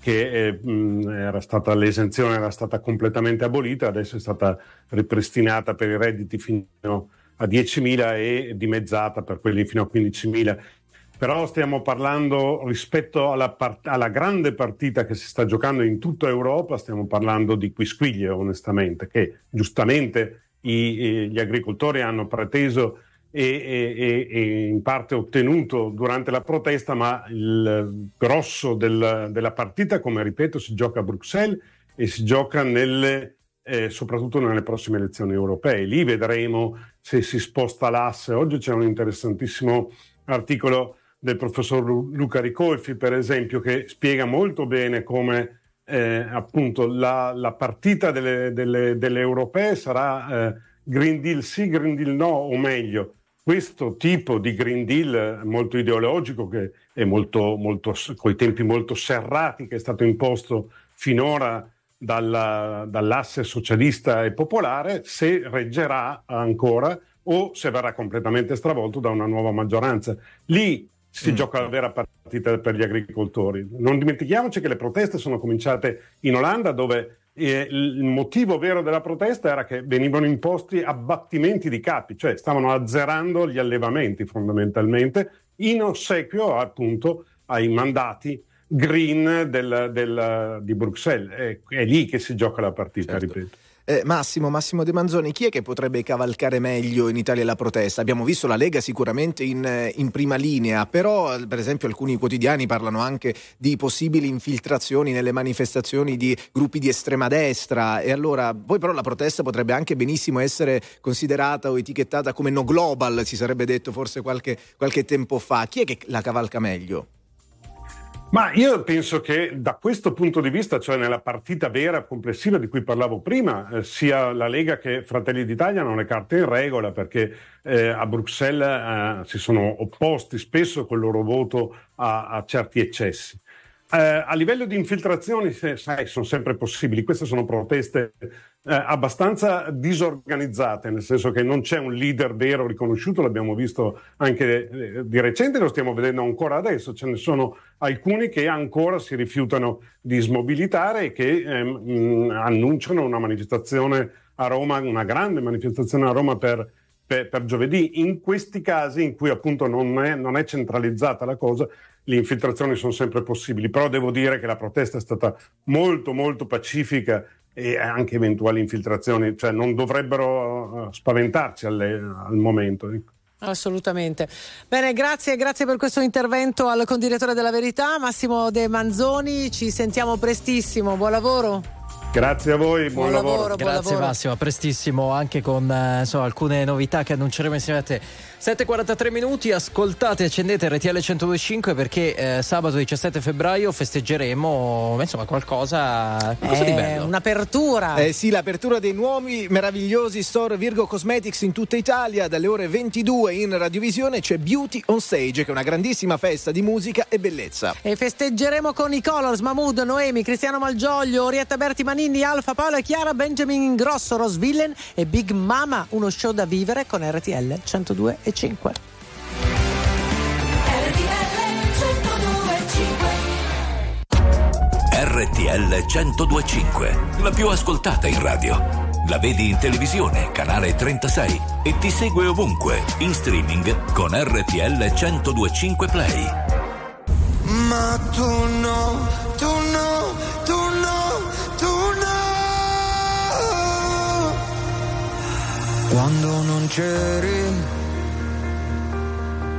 che eh, mh, stata, l'esenzione era stata completamente abolita, adesso è stata ripristinata per i redditi fino a 10.000 e dimezzata per quelli fino a 15.000 però stiamo parlando rispetto alla, part- alla, grande partita che si sta giocando in tutta Europa, stiamo parlando di quisquiglie onestamente, che giustamente i, gli agricoltori hanno preteso e, e, e, in parte ottenuto durante la protesta, ma il grosso del, della partita, come ripeto, si gioca a Bruxelles e si gioca nelle, eh, soprattutto nelle prossime elezioni europee. Lì vedremo se si sposta l'asse. Oggi c'è un interessantissimo articolo del professor Luca Ricolfi, per esempio, che spiega molto bene come eh, appunto la, la, partita delle, delle, delle europee sarà eh, Green Deal sì, Green Deal no, o meglio, questo tipo di Green Deal molto ideologico che è molto, molto, coi tempi molto serrati che è stato imposto finora dalla, dall'asse socialista e popolare, se reggerà ancora o se verrà completamente stravolto da una nuova maggioranza. Lì si mm. gioca la vera partita per gli agricoltori. Non dimentichiamoci che le proteste sono cominciate in Olanda dove eh, il motivo vero della protesta era che venivano imposti abbattimenti di capi, cioè stavano azzerando gli allevamenti fondamentalmente in ossequio appunto ai mandati green del, del, di Bruxelles. È, è, lì che si gioca la partita, certo. ripeto. Eh, Massimo, Massimo De Manzoni, chi è che potrebbe cavalcare meglio in Italia la protesta? Abbiamo visto la Lega sicuramente in, eh, in, prima linea, però per esempio alcuni quotidiani parlano anche di possibili infiltrazioni nelle manifestazioni di gruppi di estrema destra e allora poi però la protesta potrebbe anche benissimo essere considerata o etichettata come no global, si sarebbe detto forse qualche, qualche tempo fa. Chi è che la cavalca meglio? Ma io penso che da questo punto di vista, cioè nella partita vera complessiva di cui parlavo prima, eh, sia la Lega che Fratelli d'Italia non è carta in regola perché eh, a Bruxelles eh, si sono opposti spesso col loro voto a, a certi eccessi. Eh, a livello di infiltrazioni, sai, sono sempre possibili. Queste sono proteste eh, abbastanza disorganizzate, nel senso che non c'è un leader vero riconosciuto, l'abbiamo visto anche eh, di recente, lo stiamo vedendo ancora adesso. Ce ne sono alcuni che ancora si rifiutano di smobilitare e che ehm, mh, annunciano una manifestazione a Roma, una grande manifestazione a Roma per per, per, giovedì. In questi casi in cui appunto non è, non è, centralizzata la cosa, le infiltrazioni sono sempre possibili, però devo dire che la protesta è stata molto molto pacifica e anche eventuali infiltrazioni, cioè non dovrebbero uh, spaventarci alle, al momento. Ecco. Assolutamente. Bene, grazie, grazie per questo intervento al condirettore della Verità, Massimo De Manzoni. Ci sentiamo prestissimo. Buon lavoro. Grazie a voi, buon, buon lavoro. lavoro. Grazie buon lavoro. Massimo, a prestissimo anche con eh, insomma, alcune novità che annunceremo insieme a te. 7.43 minuti, ascoltate, accendete RTL 1025 perché eh, sabato 17 febbraio festeggeremo insomma qualcosa, qualcosa di Eh, bello. un'apertura. Eh sì, l'apertura dei nuovi meravigliosi store Virgo Cosmetics in tutta Italia. Dalle ore 22 in radiovisione c'è Beauty on Stage, che è una grandissima festa di musica e bellezza. E festeggeremo con i Colors, Mahmood, Noemi, Cristiano Malgioglio, Orietta Berti Manini, Alfa, Paolo e Chiara, Benjamin Ingrosso, Rose Villain e Big Mama. Uno show da vivere con RTL 102 e 5. RTL 1025, la più ascoltata in radio. La vedi in televisione, canale 36 e ti segue ovunque, in streaming con RTL 1025 Play. Ma tu no, tu no, tu no, tu no. Quando non c'eri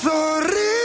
Tu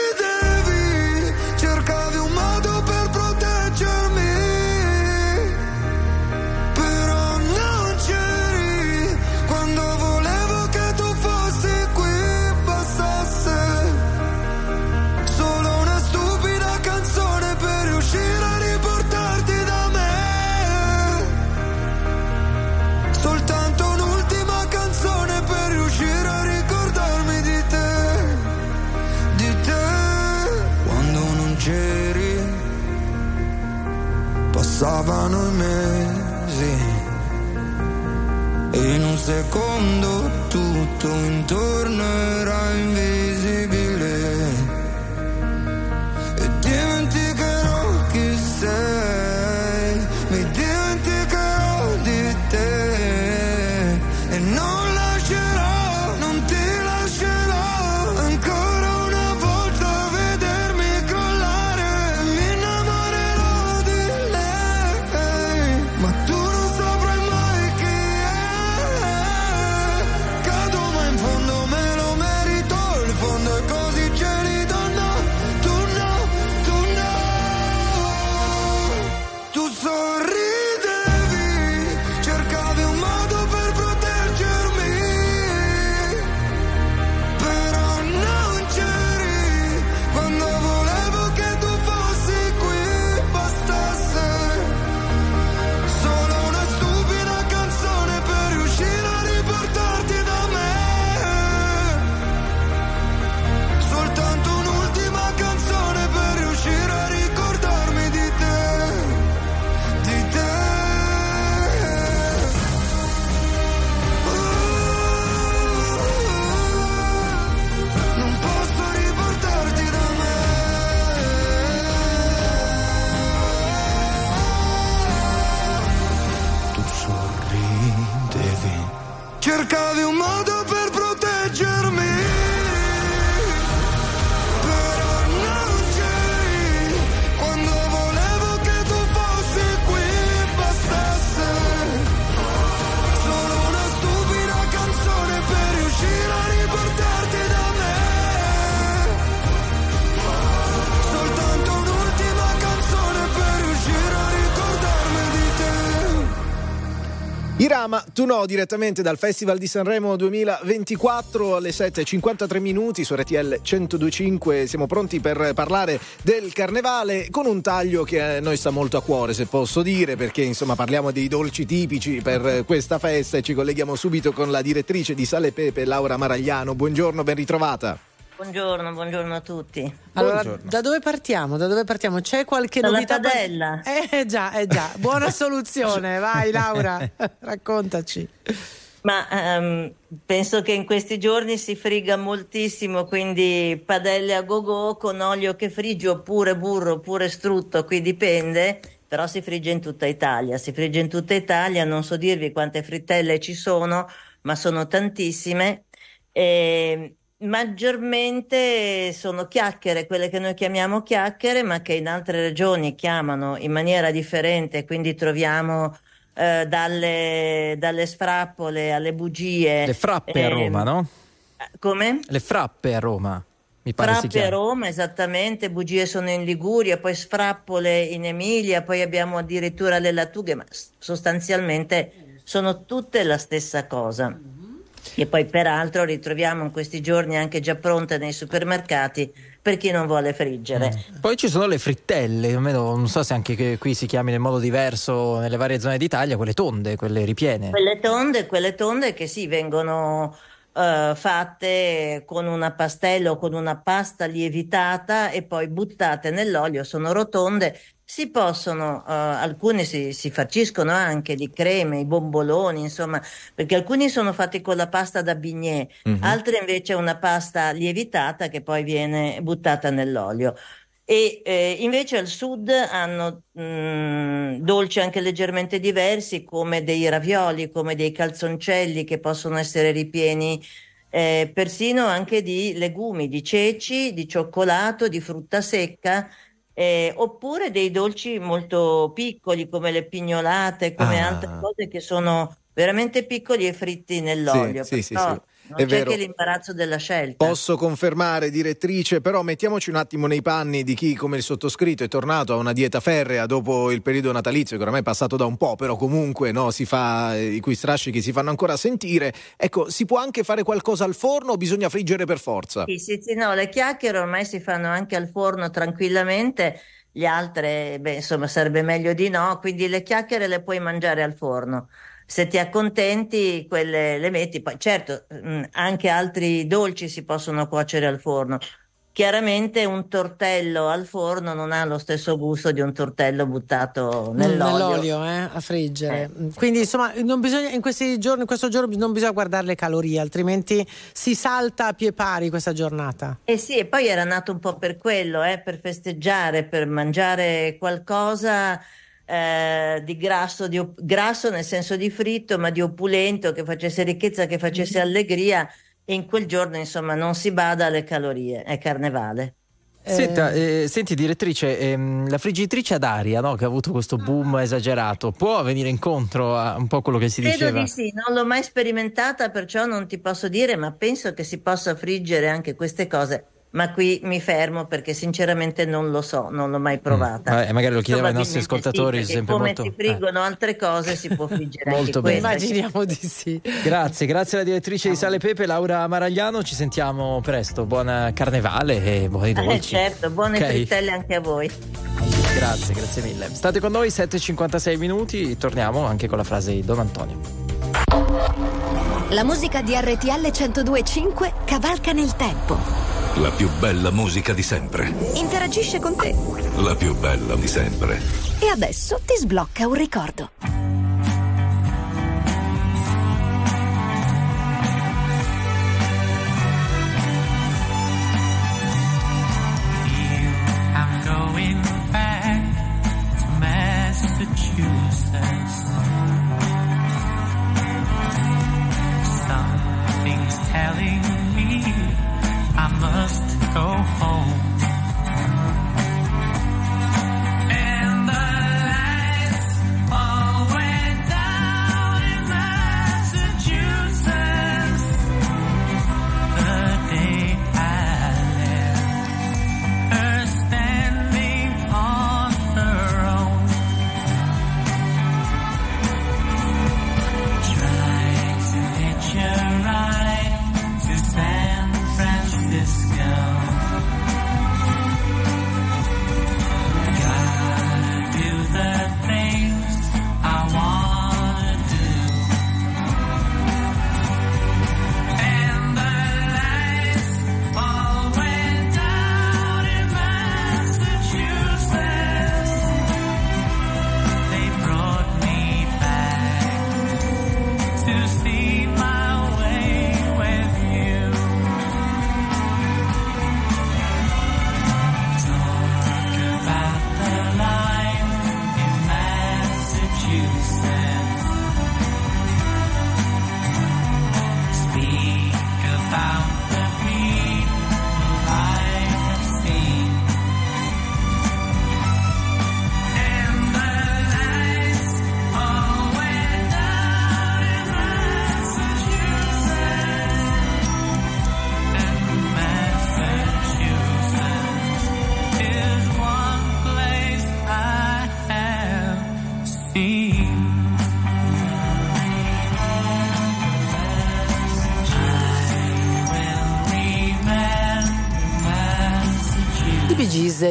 tu no, direttamente dal Festival di Sanremo 2024 alle 7.53 minuti su RTL 1025. Siamo pronti per parlare del carnevale con un taglio che a noi sta molto a cuore, se posso dire, perché insomma parliamo dei dolci tipici per questa festa e ci colleghiamo subito con la direttrice di Sale Pepe, Laura Maragliano. Buongiorno, ben ritrovata. Buongiorno, buongiorno a tutti. Allora, da dove partiamo? Da dove partiamo? C'è qualche Dalla novità? padella. Eh già, eh già. Buona soluzione, vai Laura, raccontaci. Ma ehm, penso che in questi giorni si friga moltissimo, quindi padelle a go-go con olio che frigge oppure burro oppure strutto, qui dipende, però si frigge in tutta Italia. Si frigge in tutta Italia, non so dirvi quante frittelle ci sono, ma sono tantissime. E maggiormente sono chiacchiere, quelle che noi chiamiamo chiacchiere, ma che in altre regioni chiamano in maniera differente, quindi troviamo eh, dalle, dalle sfrappole alle bugie. Le frappe a ehm, Roma, no? Come? Le frappe a Roma. Mi pare Frappe a. Roma, esattamente, bugie sono in Liguria, poi sfrappole in Emilia, poi abbiamo addirittura le lattughe, ma sostanzialmente sono tutte la stessa cosa. E poi peraltro ritroviamo in questi giorni anche già pronte nei supermercati per chi non vuole friggere. Poi ci sono le frittelle, almeno non so se anche che qui si chiamino in modo diverso nelle varie zone d'Italia, quelle tonde, quelle ripiene. Quelle tonde, quelle tonde che sì, vengono eh, fatte con una pastella o con una pasta lievitata e poi buttate nell'olio, sono rotonde. Si possono, eh, alcune si, si farciscono anche di creme, i bomboloni, insomma, perché alcuni sono fatti con la pasta da bignè, Mhm. altre invece una pasta lievitata che poi viene buttata nell'olio. E eh, invece al sud hanno mm, dolci anche leggermente diversi, come dei ravioli, come dei calzoncelli che possono essere ripieni eh, persino anche di legumi, di ceci, di cioccolato, di frutta secca. Eh, oppure dei dolci molto piccoli come le pignolate, come Ah. altre cose che sono veramente piccoli e fritti nell'olio. Sì, sì, sì, È c'è vero. che l'imbarazzo della scelta. Posso confermare, direttrice, però mettiamoci un attimo nei panni di chi, come il sottoscritto, è tornato a una dieta ferrea dopo il periodo natalizio, che oramai è passato da un po', però comunque no, si fa, eh, i cui strascichi si fanno ancora sentire. Ecco, si può anche fare qualcosa al forno o bisogna friggere per forza? Sì, sì, sì, no, le chiacchiere ormai si fanno anche al forno tranquillamente, le altre, beh, insomma, sarebbe meglio di no, quindi le chiacchiere le puoi mangiare al forno. Se ti accontenti, quelle le metti. Poi, certo, mh, anche altri dolci si possono cuocere al forno. Chiaramente un tortello al forno non ha lo stesso gusto di un tortello buttato nell'olio. Nell'olio, eh, a friggere. Quindi insomma, non bisogna, in questi giorni, in questo giorno non bisogna guardare le calorie, altrimenti si salta a pie pari questa giornata. Eh sì, e poi era nato un po' per quello, eh, per festeggiare, per mangiare qualcosa eh, di grasso, di op- grasso nel senso di fritto, ma di opulento, che facesse ricchezza, che facesse allegria. E in quel giorno, insomma, non si bada alle calorie, è carnevale. Senta, eh, senti direttrice, ehm, la friggitrice ad aria no, che ha avuto questo boom esagerato, può venire incontro a un po' quello che si Credo diceva? di sì, non l'ho mai sperimentata, perciò non ti posso dire, ma penso che si possa friggere anche queste cose. Ma qui mi fermo perché sinceramente non lo so, non l'ho mai provata. Vabbè, magari lo chiediamo ai nostri ascoltatori, sì, sempre come molto- si friggono altre cose si può friggere Molto anche bene. Immaginiamo di sì. Grazie, grazie alla direttrice di Sale Pepe, Laura Maragliano, ci sentiamo presto, buon carnevale e buoni Eh, dolci. certo, buone Ok. frittelle anche a voi. Grazie, grazie mille. State con noi 7.56 minuti, torniamo anche con la frase di Don Antonio. La musica di RTL 1025 cavalca nel tempo. La più bella musica di sempre. Interagisce con te. La più bella di sempre. E adesso ti sblocca un ricordo. I'm going back to Massachusetts.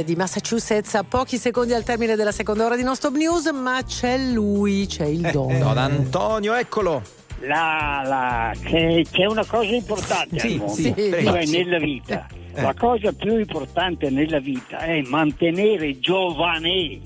Di Massachusetts a pochi secondi al termine della seconda ora di Non Stop News, ma c'è lui, c'è il Don. Don Antonio, eccolo. La, la, c'è, c'è una cosa importante Sì, al mondo, sì, cioè Sì. nella vita. Eh. La cosa più importante nella vita è mantenere giovane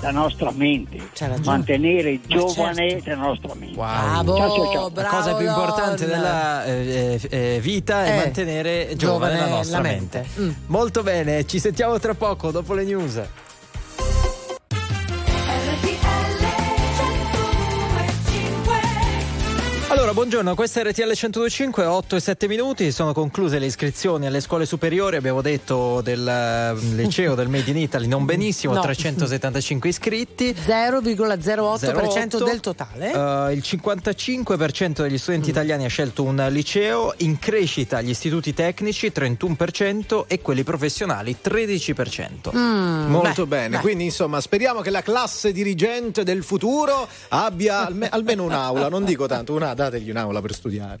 la nostra mente. Mantenere giovane certo. la nostra mente. Bravo, Ciao, ciao, ciao. La cosa più importante Don. della eh, eh, eh, vita è Eh, mantenere giovane, giovane la nostra la mente. mente. Mm. Molto bene, ci sentiamo tra poco dopo le news. Buongiorno, questa è RTL 1025, 8 e 7 minuti, sono concluse le iscrizioni alle scuole superiori, abbiamo detto del eh, liceo del Made in Italy non benissimo, No. 375 iscritti. 0,08% 08. del totale. Eh, il 55% degli Mm. studenti italiani ha scelto un liceo, in crescita gli istituti tecnici 31% e quelli professionali 13%. Mm, Molto beh, bene, beh. quindi insomma speriamo che la classe dirigente del futuro abbia alme- almeno un'aula, non dico tanto, una, dategli un'aula per studiare.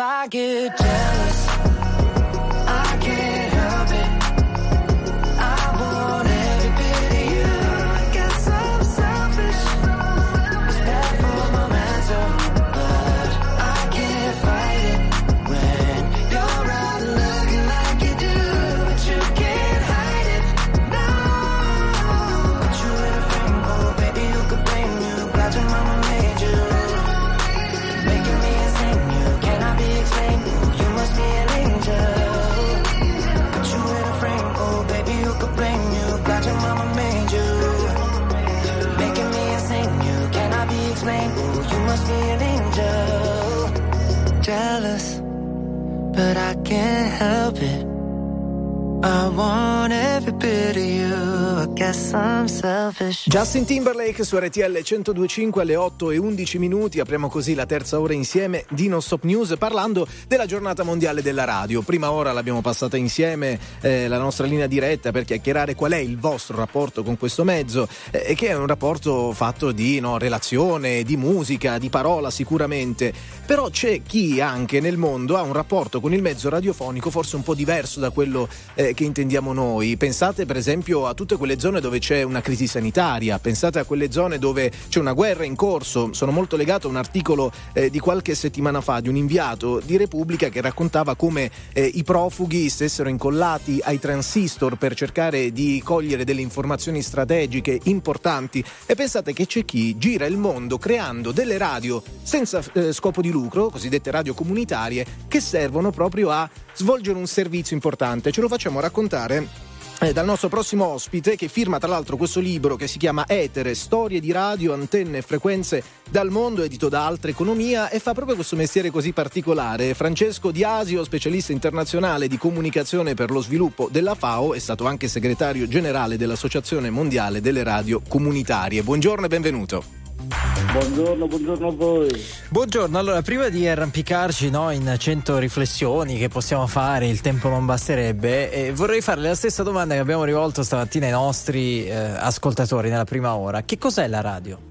I get jealous, pity Justin Timberlake su RTL 1025 alle 8 e 11 minuti. Apriamo così la terza ora insieme di Non Stop News parlando della giornata mondiale della radio. Prima ora l'abbiamo passata insieme eh, la nostra linea diretta per chiacchierare qual è il vostro rapporto con questo mezzo, eh, che è un rapporto fatto di no, relazione, di musica, di parola sicuramente. Però c'è chi anche nel mondo ha un rapporto con il mezzo radiofonico forse un po' diverso da quello eh, che intendiamo noi. Pensate per esempio a tutte quelle zone dove c'è una crisi sanitaria, pensate a quelle zone dove c'è una guerra in corso. Sono molto legato a un articolo eh, di qualche settimana fa di un inviato di Repubblica che raccontava come eh, i profughi stessero incollati ai transistor per cercare di cogliere delle informazioni strategiche importanti e pensate che c'è chi gira il mondo creando delle radio senza eh, scopo di lucro, cosiddette radio comunitarie, che servono proprio a svolgere un servizio importante. Ce lo facciamo raccontare dal nostro prossimo ospite che firma tra l'altro questo libro che si chiama Etere, storie di radio, antenne e frequenze dal mondo, edito da Altra Economia e fa proprio questo mestiere così particolare. Francesco Diasio, specialista internazionale di comunicazione per lo sviluppo della FAO, è stato anche segretario generale dell'Associazione Mondiale delle Radio Comunitarie. Buongiorno e benvenuto. Buongiorno, buongiorno a voi. Buongiorno, allora prima di arrampicarci no, in 100 riflessioni che possiamo fare, il tempo non basterebbe, eh, vorrei fare la stessa domanda che abbiamo rivolto stamattina ai nostri eh, ascoltatori nella prima ora. Che cos'è la radio?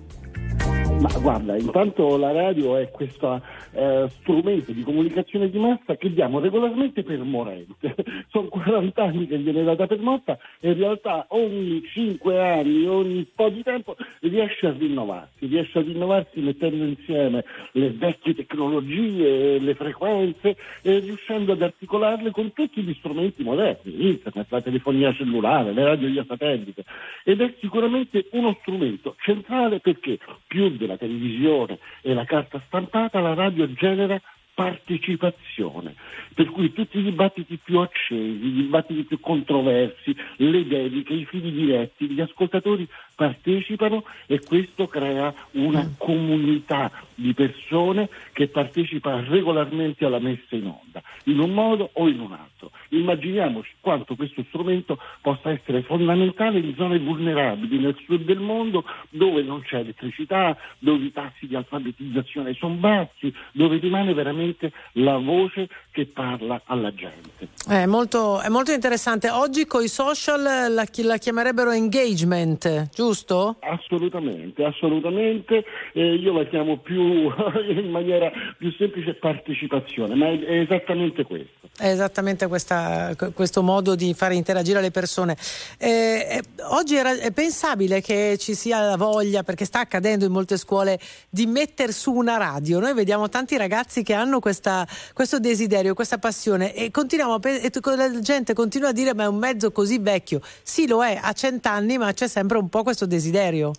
Ma guarda, intanto la radio è questo eh, strumento di comunicazione di massa che diamo regolarmente per morente. Sono 40 anni che viene data per morta e in realtà ogni 5 anni, ogni po' di tempo riesce a rinnovarsi, riesce a rinnovarsi mettendo insieme le vecchie tecnologie, le frequenze e riuscendo ad articolarle con tutti gli strumenti moderni, internet, la telefonia cellulare, le radio via satellite. Ed è sicuramente uno strumento centrale perché più della televisione e la carta stampata, la radio genera partecipazione, per cui tutti i dibattiti più accesi, i dibattiti più controversi, le dediche, i fili diretti, gli ascoltatori partecipano e questo crea una comunità di persone che partecipa regolarmente alla messa in onda, in un modo o in un altro. Immaginiamoci quanto questo strumento possa essere fondamentale in zone vulnerabili nel sud del mondo dove non c'è elettricità, dove i tassi di alfabetizzazione sono bassi, dove rimane veramente la voce che parla alla gente. È molto, è molto interessante. Oggi con i social la, la chiamerebbero engagement, giusto? Assolutamente, assolutamente. Eh, io la chiamo più in maniera più semplice partecipazione, ma è, è esattamente questo. È esattamente questa, questo modo di fare interagire le persone. Eh, oggi era, è pensabile che ci sia la voglia, perché sta accadendo in molte scuole, di mettere su una radio. Noi vediamo tanti ragazzi che hanno questa, questo desiderio, questa passione e, e la gente continua a dire ma è un mezzo così vecchio. Sì, lo è, ha cent'anni, ma c'è sempre un po' questo desiderio.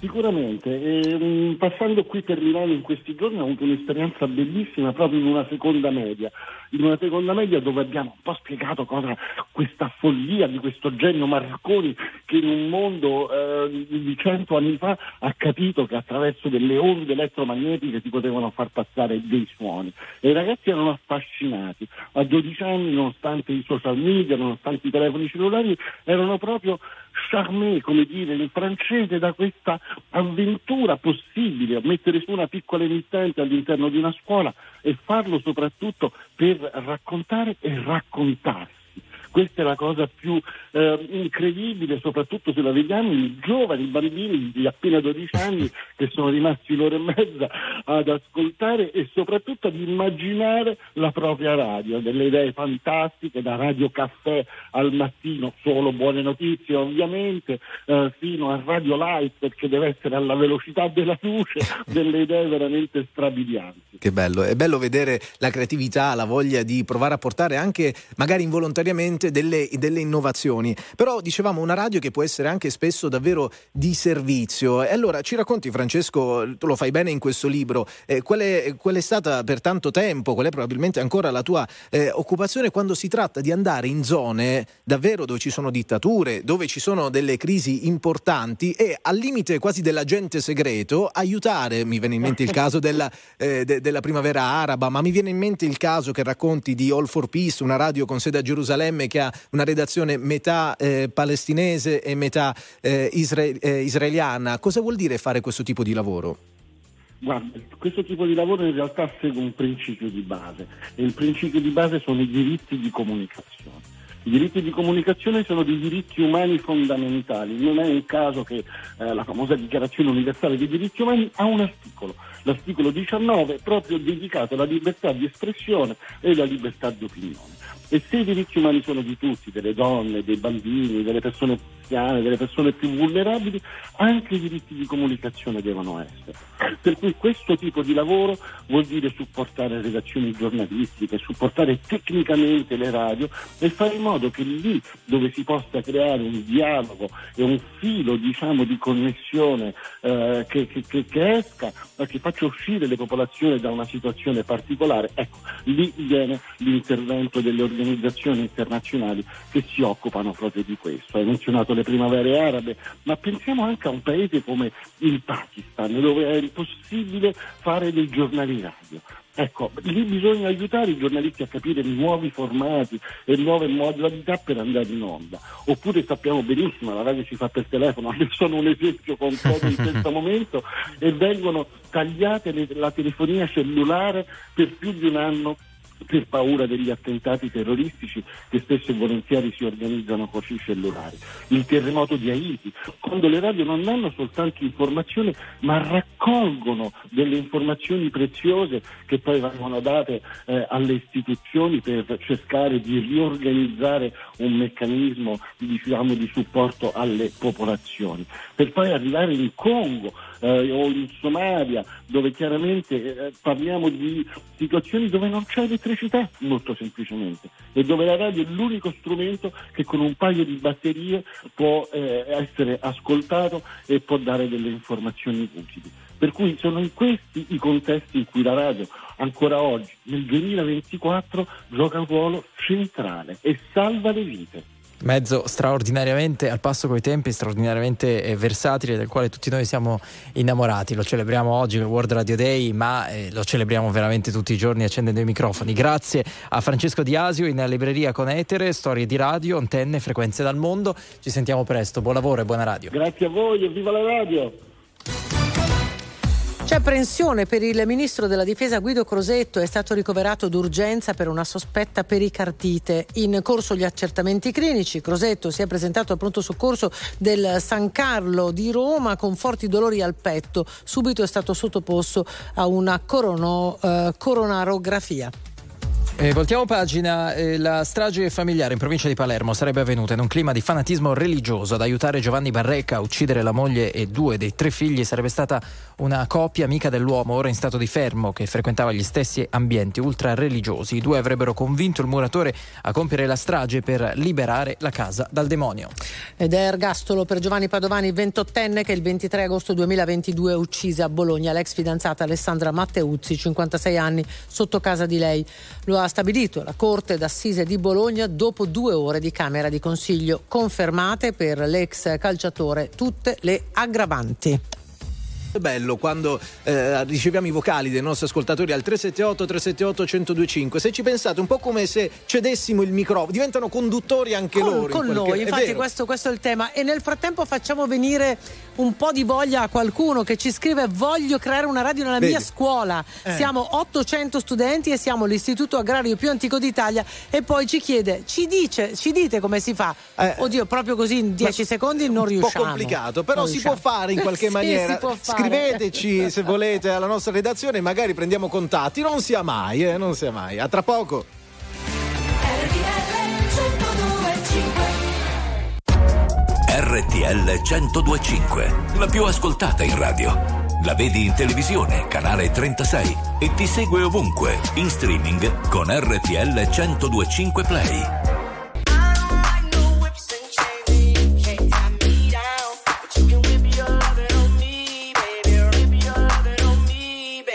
Sicuramente, e, um, passando qui per Milano in questi giorni ho avuto un'esperienza bellissima proprio in una seconda media, in una seconda media dove abbiamo un po' spiegato cosa questa follia di questo genio Marconi che in un mondo eh, di cento anni fa ha capito che attraverso delle onde elettromagnetiche si potevano far passare dei suoni. E i ragazzi erano affascinati, a 12 anni nonostante i social media, nonostante i telefoni cellulari erano proprio charmé, come dire in francese, da questa avventura possibile, mettere su una piccola emittente all'interno di una scuola e farlo soprattutto per raccontare e raccontarsi. Questa è la cosa più eh, incredibile, soprattutto se la vediamo i giovani bambini di appena 12 anni che sono rimasti l'ora e mezza ad ascoltare e soprattutto ad immaginare la propria radio, delle idee fantastiche da Radio Caffè al mattino, solo buone notizie ovviamente, eh, fino a Radio Light perché deve essere alla velocità della luce, delle idee veramente strabilianti. Che bello, è bello vedere la creatività, la voglia di provare a portare anche magari involontariamente delle, delle, innovazioni. Però dicevamo una radio che può essere anche spesso davvero di servizio. E allora ci racconti, Francesco, tu lo fai bene in questo libro, eh, qual, è, qual, è, stata per tanto tempo, qual è probabilmente ancora la tua eh, occupazione quando si tratta di andare in zone davvero dove ci sono dittature, dove ci sono delle crisi importanti e al limite quasi dell'agente segreto aiutare, mi viene in mente il caso della, eh, de, della primavera araba, ma mi viene in mente il caso che racconti di All for Peace, una radio con sede a Gerusalemme che ha una redazione metà eh, palestinese e metà eh, isra- eh, israeliana. Cosa vuol dire fare questo tipo di lavoro? Guarda, questo tipo di lavoro in realtà segue un principio di base e il principio di base sono i diritti di comunicazione. I diritti di comunicazione sono dei diritti umani fondamentali, non è un caso che eh, la famosa dichiarazione universale dei diritti umani ha un articolo, l'articolo 19 proprio dedicato alla libertà di espressione e alla libertà di opinione. E se i diritti umani sono di tutti, delle donne, dei bambini, delle persone anziane, delle persone più vulnerabili, anche i diritti di comunicazione devono essere. Per cui questo tipo di lavoro vuol dire supportare redazioni giornalistiche, supportare tecnicamente le radio e fare in modo che lì dove si possa creare un dialogo e un filo diciamo, di connessione eh, che, che, che, esca, che faccia uscire le popolazioni da una situazione particolare, ecco, lì viene l'intervento delle organizzazioni internazionali che si occupano proprio di questo. Hai menzionato le primavere arabe, ma pensiamo anche a un paese come il Pakistan, dove è impossibile fare dei giornali radio. Ecco, lì bisogna aiutare i giornalisti a capire nuovi formati e nuove modalità per andare in onda. Oppure sappiamo benissimo, la radio si fa per telefono, sono un esempio concreto in questo momento, e vengono tagliate le, la telefonia cellulare per più di un anno per paura degli attentati terroristici che spesso e volentieri si organizzano con i cellulari. Il terremoto di Haiti, quando le radio non danno soltanto informazione ma raccolgono delle informazioni preziose che poi vengono date eh, alle istituzioni per cercare di riorganizzare un meccanismo diciamo, di supporto alle popolazioni, per poi arrivare in Congo eh, o in Somalia, dove chiaramente eh, parliamo di situazioni dove non c'è elettricità, molto semplicemente, e dove la radio è l'unico strumento che con un paio di batterie può eh, essere ascoltato e può dare delle informazioni utili. Per cui sono in questi i contesti in cui la radio ancora oggi, nel 2024, gioca un ruolo centrale e salva le vite mezzo straordinariamente al passo coi tempi, straordinariamente eh, versatile, del quale tutti noi siamo innamorati. Lo celebriamo oggi con World Radio Day, ma eh, lo celebriamo veramente tutti i giorni accendendo i microfoni. Grazie a Francesco Di Asio in libreria con Etere, storie di radio, antenne, frequenze dal mondo. Ci sentiamo presto. Buon lavoro e buona radio. Grazie a voi e viva la radio! C'è apprensione per il ministro della difesa Guido Crosetto, è stato ricoverato d'urgenza per una sospetta pericardite. In corso gli accertamenti clinici, Crosetto si è presentato al pronto soccorso del San Carlo di Roma con forti dolori al petto. Subito è stato sottoposto a una corono, eh, coronarografia. Eh, voltiamo pagina, eh, la strage familiare in provincia di Palermo sarebbe avvenuta in un clima di fanatismo religioso. Ad aiutare Giovanni Barrecca a uccidere la moglie e due dei tre figli sarebbe stata una coppia amica dell'uomo, ora in stato di fermo, che frequentava gli stessi ambienti ultra religiosi. I due avrebbero convinto il muratore a compiere la strage per liberare la casa dal demonio. Ed è ergastolo per Giovanni Padovani, 28enne, che il 23 agosto 2022 uccise a Bologna l'ex fidanzata Alessandra Matteuzzi, 56 anni, sotto casa di lei. Lo ha stabilito la Corte d'Assise di Bologna dopo due ore di Camera di Consiglio, confermate per l'ex calciatore tutte le aggravanti. È bello quando eh, riceviamo i vocali dei nostri ascoltatori al 378 378 1025. Se ci pensate, un po' come se cedessimo il microfono, diventano conduttori anche con, loro. Con in noi, infatti, questo, questo, è il tema. E nel frattempo facciamo venire un po' di voglia a qualcuno che ci scrive: Voglio creare una radio nella Vedi. mia scuola. Eh. Siamo 800 studenti e siamo l'istituto agrario più antico d'Italia. E poi ci chiede: ci, dice, ci dite come si fa? Oddio, proprio così in 10 secondi non Eh. un po' riusciamo. complicato, però Non si riusciamo. può fare in qualche Sì, maniera. si può fare. Scriveteci se volete alla nostra redazione, magari prendiamo contatti. Non sia mai, eh, non sia mai. A tra poco. RTL 1025, la più ascoltata in radio. La vedi in televisione, canale 36 e ti segue ovunque, in streaming con RTL 1025 Play.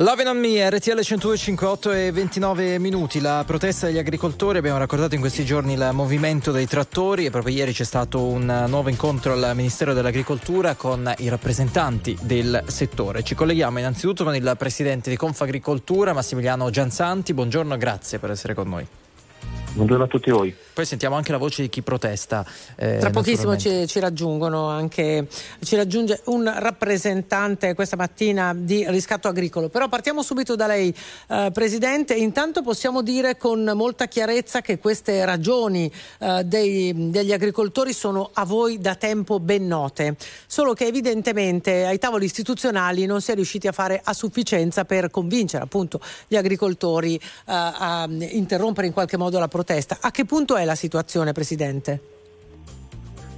Loving on Me, RTL 10258 e 29 minuti. La protesta degli agricoltori, abbiamo raccontato in questi giorni il movimento dei trattori e proprio ieri c'è stato un nuovo incontro al Ministero dell'Agricoltura con i rappresentanti del settore. Ci colleghiamo innanzitutto con il presidente di Confagricoltura, Massimiliano Gianzanti. Buongiorno, grazie per essere con noi. Buongiorno a tutti voi. Poi sentiamo anche la voce di chi protesta. eh, Tra pochissimo ci, ci raggiungono anche ci raggiunge un rappresentante questa mattina di riscatto agricolo. Però partiamo subito da lei, eh, Presidente. Intanto possiamo dire con molta chiarezza che queste ragioni eh, dei- degli agricoltori sono a voi da tempo ben note. Solo che evidentemente ai tavoli istituzionali non si è riusciti a fare a sufficienza per convincere appunto gli agricoltori eh, a interrompere in qualche modo la protesta. A che punto è la situazione, Presidente?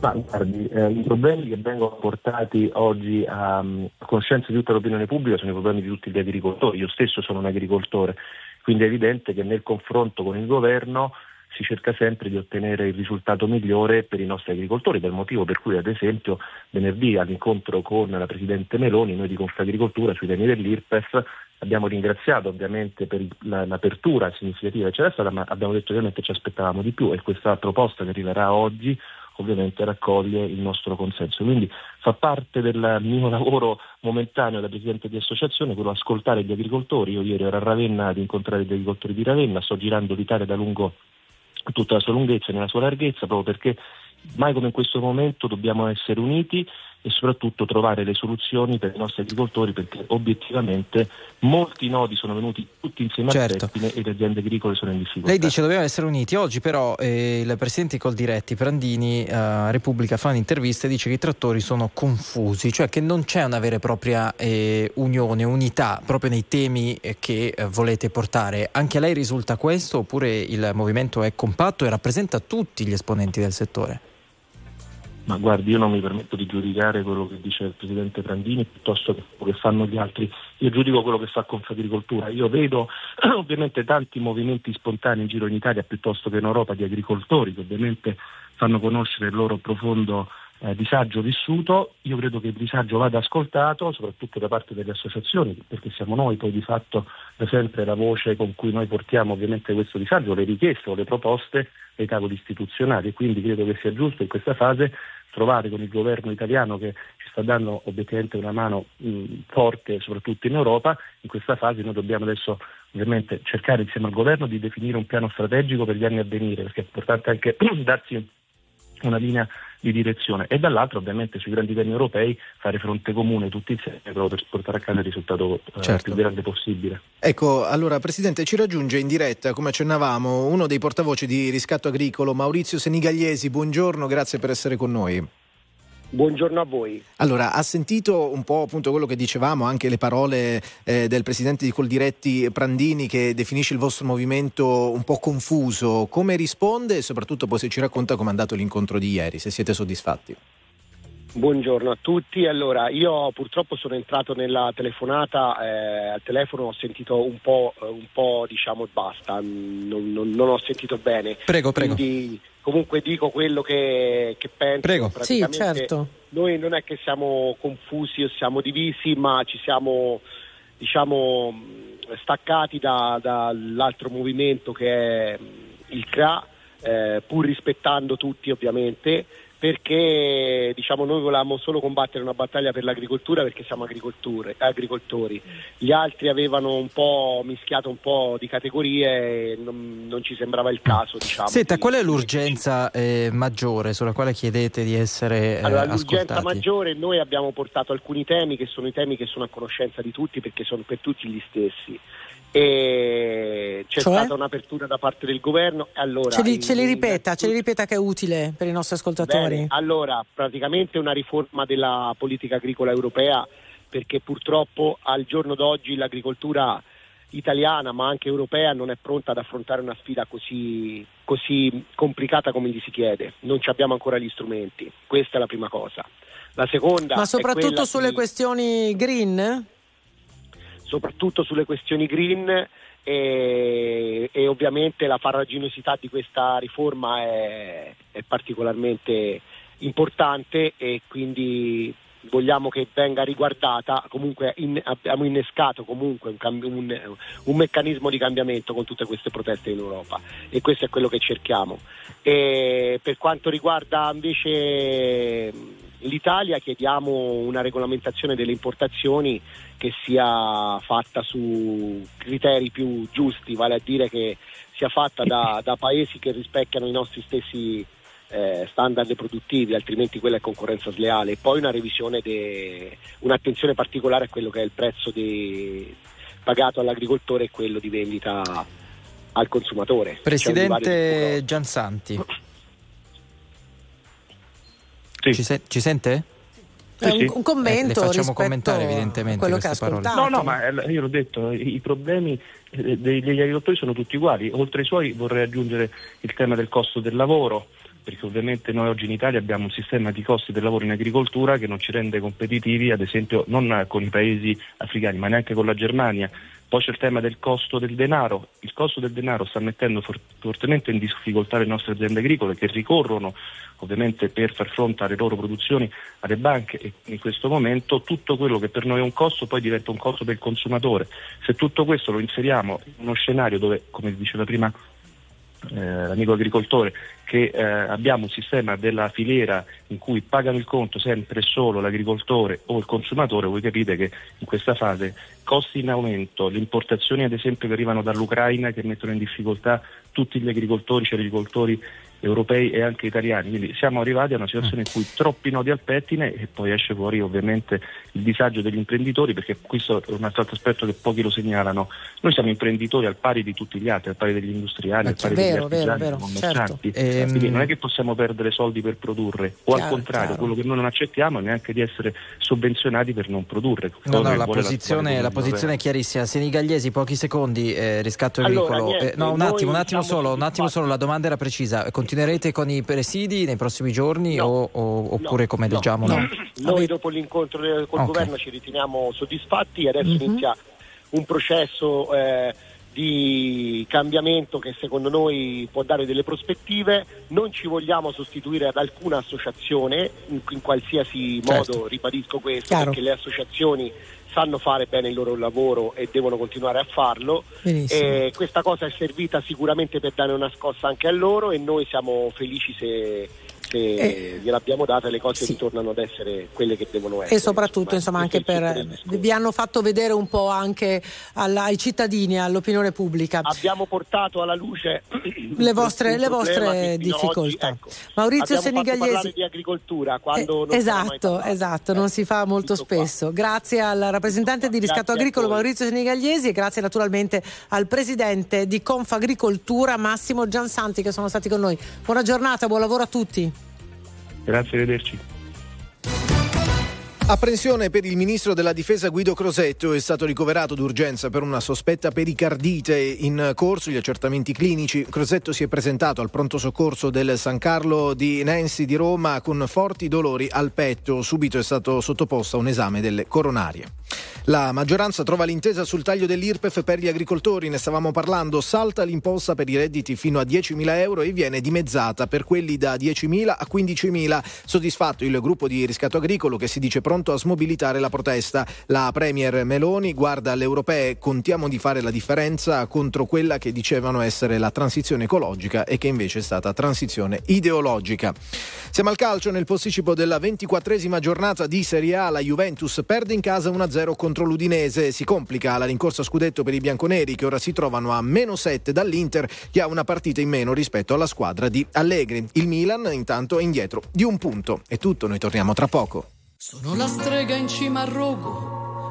Ma guardi, eh, i problemi che vengono portati oggi a, mm, a conoscenza di tutta l'opinione pubblica sono i problemi di tutti gli agricoltori. Io stesso sono un agricoltore, quindi è evidente che nel confronto con il governo si cerca sempre di ottenere il risultato migliore per i nostri agricoltori, per motivo per cui ad esempio venerdì all'incontro con la Presidente Meloni, noi di Confagricoltura sui temi dell'IRPEF abbiamo ringraziato ovviamente per la- l'apertura significativa che c'era stata, ma abbiamo detto ovviamente ci aspettavamo di più e questa proposta che arriverà oggi ovviamente raccoglie il nostro consenso. Quindi fa parte del mio lavoro momentaneo da Presidente di associazione quello ascoltare gli agricoltori. Io ieri ero a Ravenna ad incontrare gli agricoltori di Ravenna, sto girando l'Italia da lungo tutta la sua lunghezza e nella sua larghezza proprio perché mai come in questo momento dobbiamo essere uniti e soprattutto trovare le soluzioni per i nostri agricoltori perché obiettivamente molti nodi sono venuti tutti insieme Certo. a pettine e le aziende agricole sono in difficoltà. Lei dice dobbiamo essere uniti, oggi però eh, il presidente di Coldiretti Prandini eh, Repubblica fa un'intervista e dice che i trattori sono confusi, cioè che non c'è una vera e propria eh, unione, unità proprio nei temi eh, che eh, volete portare. Anche a lei risulta questo oppure il movimento è compatto e rappresenta tutti gli esponenti del settore? Ma guardi, io non mi permetto di giudicare quello che dice il Presidente Prandini piuttosto che quello che fanno gli altri. Io giudico quello che fa Confagricoltura. Io vedo ovviamente tanti movimenti spontanei in giro in Italia piuttosto che in Europa di agricoltori che ovviamente fanno conoscere il loro profondo eh, disagio vissuto. Io credo che il disagio vada ascoltato, soprattutto da parte delle associazioni, perché siamo noi poi di fatto da sempre la voce con cui noi portiamo ovviamente questo disagio, le richieste o le proposte ai tavoli istituzionali e quindi credo che sia giusto in questa fase trovare con il governo italiano che ci sta dando obiettivamente una mano mh, forte soprattutto in Europa, in questa fase noi dobbiamo adesso ovviamente cercare insieme al governo di definire un piano strategico per gli anni a venire, perché è importante anche darsi una linea di direzione e dall'altro ovviamente sui grandi temi europei fare fronte comune tutti insieme proprio per portare a casa il risultato eh, Certo. più grande possibile. Ecco, allora Presidente, ci raggiunge in diretta, come accennavamo, uno dei portavoci di Riscatto Agricolo, Maurizio Senigagliesi. Buongiorno, grazie per essere con noi. Buongiorno a voi. Allora, ha sentito un po' appunto quello che dicevamo, anche le parole eh, del presidente di Coldiretti Prandini che definisce il vostro movimento un po' confuso. Come risponde e soprattutto poi se ci racconta com'è andato l'incontro di ieri, se siete soddisfatti? Buongiorno a tutti. Allora, io purtroppo sono entrato nella telefonata, eh, al telefono ho sentito un po', eh, un po' diciamo basta, non, non- non ho sentito bene. Prego, prego. Quindi comunque dico quello che, che penso. Prego. Sì, certo. Noi non è che siamo confusi o siamo divisi, ma ci siamo diciamo staccati da- dall'altro movimento che è il CRA, eh, pur rispettando tutti ovviamente, perché diciamo, noi volevamo solo combattere una battaglia per l'agricoltura perché siamo agricoltori. Gli altri avevano un po' mischiato un po' di categorie e non, non ci sembrava il caso. Diciamo, Senta, di- qual è l'urgenza eh, maggiore sulla quale chiedete di essere eh, Allora, l'urgenza ascoltati? maggiore, noi abbiamo portato alcuni temi che sono i temi che sono a conoscenza di tutti perché sono per tutti gli stessi. E c'è Cioè? stata un'apertura da parte del governo. Allora, Ce li, ce li in- ripeta, ce li ripeta che è utile per i nostri ascoltatori. Bene, allora, praticamente una riforma della politica agricola europea perché purtroppo al giorno d'oggi l'agricoltura italiana ma anche europea non è pronta ad affrontare una sfida così, così complicata come gli si chiede. Non ci abbiamo ancora gli strumenti, questa è la prima cosa. La seconda Ma soprattutto sulle di- questioni green? Soprattutto sulle questioni green e, e ovviamente la farraginosità di questa riforma è, è particolarmente importante e quindi vogliamo che venga riguardata, comunque in- abbiamo innescato comunque un, un- un meccanismo di cambiamento con tutte queste proteste in Europa e questo è quello che cerchiamo. E per quanto riguarda invece l'Italia chiediamo una regolamentazione delle importazioni che sia fatta su criteri più giusti, vale a dire che sia fatta da, da paesi che rispecchiano i nostri stessi eh, standard produttivi, altrimenti quella è concorrenza sleale. E poi una revisione, de- un'attenzione particolare a quello che è il prezzo de- pagato all'agricoltore e quello di vendita al consumatore. Presidente Giansanti. Ci, se- ci sente? Eh, un, un commento Eh, le facciamo commentare evidentemente quello che ha queste parole. ascoltato. No, no, ma eh, io l'ho detto, i, problemi eh, degli agricoltori sono tutti uguali. Oltre ai suoi vorrei aggiungere il tema del costo del lavoro, perché ovviamente noi oggi in Italia abbiamo un sistema di costi del lavoro in agricoltura che non ci rende competitivi, ad esempio non con i paesi africani, ma neanche con la Germania. Poi c'è il tema del costo del denaro. Il costo del denaro sta mettendo for- fortemente in difficoltà le nostre aziende agricole che ricorrono ovviamente per far fronte alle loro produzioni alle banche e in questo momento tutto quello che per noi è un costo poi diventa un costo del consumatore. Se tutto questo lo inseriamo in uno scenario dove, come diceva prima eh, l'amico agricoltore, che eh, abbiamo un sistema della filiera in cui pagano il conto sempre e solo l'agricoltore o il consumatore, voi capite che in questa fase costi in aumento, le importazioni ad esempio che arrivano dall'Ucraina che mettono in difficoltà tutti gli agricoltori, cioè gli agricoltori europei e anche italiani, quindi siamo arrivati a una situazione in cui troppi nodi al pettine e poi esce fuori ovviamente il disagio degli imprenditori perché questo è un altro aspetto che pochi lo segnalano. Noi siamo imprenditori al pari di tutti gli altri, al pari degli industriali, al pari vero, degli vero, artigiani, vero, dei commercianti. certo. Quindi Ehm, non è che possiamo perdere soldi per produrre o al Chiaro, contrario, chiaro. quello che noi non accettiamo è neanche di essere sovvenzionati per non produrre. No, no, la posizione, la posizione è chiarissima. Senigalliesi, pochi secondi, eh, riscatto Allora, agricolo. niente, Eh, no, un attimo, un attimo solo, un attimo solo, la domanda era precisa. Continuerete con i presidi nei prossimi giorni o, o- oppure come no, leggiamo? no. no? Noi dopo l'incontro col Ok. governo ci riteniamo soddisfatti, adesso Mhm. inizia un processo eh, di cambiamento che secondo noi può dare delle prospettive, non ci vogliamo sostituire ad alcuna associazione in, in qualsiasi Certo. modo, ribadisco questo, Chiaro. perché le associazioni sanno fare bene il loro lavoro e devono continuare a farlo. Benissimo. E questa cosa è servita sicuramente per dare una scossa anche a loro e noi siamo felici se, se Eh, gliel'abbiamo data e le cose ritornano ad essere quelle che devono essere. E soprattutto insomma anche questo è per vi hanno fatto vedere un po' anche alla- ai cittadini, all'opinione pubblica Abbiamo portato alla luce le vostre, le vostre difficoltà. oggi, ecco, Maurizio Senigalliesi. di agricoltura quando Eh, esatto, esatto, non si fa molto spesso. Grazie al rappresentante di riscatto agricolo. Maurizio Senigalliesi e grazie naturalmente al presidente di Confagricoltura Massimo Giansanti che sono stati con noi. Buona giornata, buon lavoro a tutti. Grazie, arrivederci. Apprensione per il ministro della difesa Guido Crosetto è stato ricoverato d'urgenza per una sospetta pericardite in corso gli accertamenti clinici. Crosetto si è presentato al pronto soccorso del San Carlo di Nancy di Roma con forti dolori al petto. Subito è stato sottoposto a un esame delle coronarie. La maggioranza trova l'intesa sul taglio dell'IRPEF per gli agricoltori, ne stavamo parlando, salta l'imposta per i redditi fino a 10.000 euro e viene dimezzata per quelli da 10.000 a 15.000. Soddisfatto il gruppo di riscatto agricolo che si dice pronto a smobilitare la protesta. La Premier Meloni guarda alle europee, contiamo di fare la differenza contro quella che dicevano essere la transizione ecologica e che invece è stata transizione ideologica. Siamo al calcio nel posticipo della 24esima giornata di Serie A, la Juventus perde in casa 1-0 contro l'Udinese, si complica la rincorsa scudetto per i bianconeri che ora si trovano a meno 7 dall'Inter che ha una partita in meno rispetto alla squadra di Allegri. Il Milan intanto è indietro di un punto. È tutto, noi torniamo tra poco. Sono la strega in cima al rogo,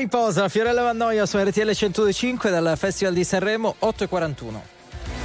Riposa, Fiorella Vannoia su RTL 105 dal Festival di Sanremo 8 e 41.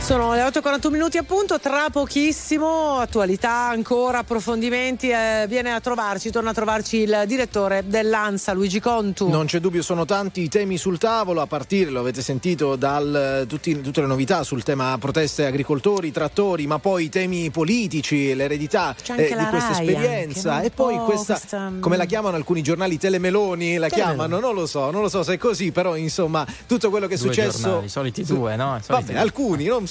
Sono le 8.41 minuti appunto, tra pochissimo, attualità ancora, approfondimenti, eh, viene a trovarci, torna a trovarci il direttore dell'ANSA Luigi Contu. Non c'è dubbio, sono tanti i temi sul tavolo, a partire, lo avete sentito, da tutte le novità sul tema proteste agricoltori, trattori, ma poi i temi politici, l'eredità eh, di questa Rai esperienza e poi po' questa, questa, mm, come la chiamano alcuni giornali, telemeloni, la Telemeloni. chiamano, non lo so, non lo so se è così, però insomma tutto quello che è Due successo... giornali, i soliti due, no? I soliti Vabbè, due. alcuni, non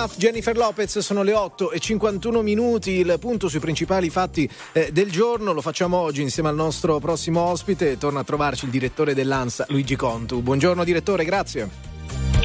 Enough, Jennifer Lopez, sono le 8 e 51 minuti, il punto sui principali fatti eh, del giorno lo facciamo oggi insieme al nostro prossimo ospite, torna a trovarci il direttore dell'ANSA Luigi Contu. Buongiorno direttore, grazie.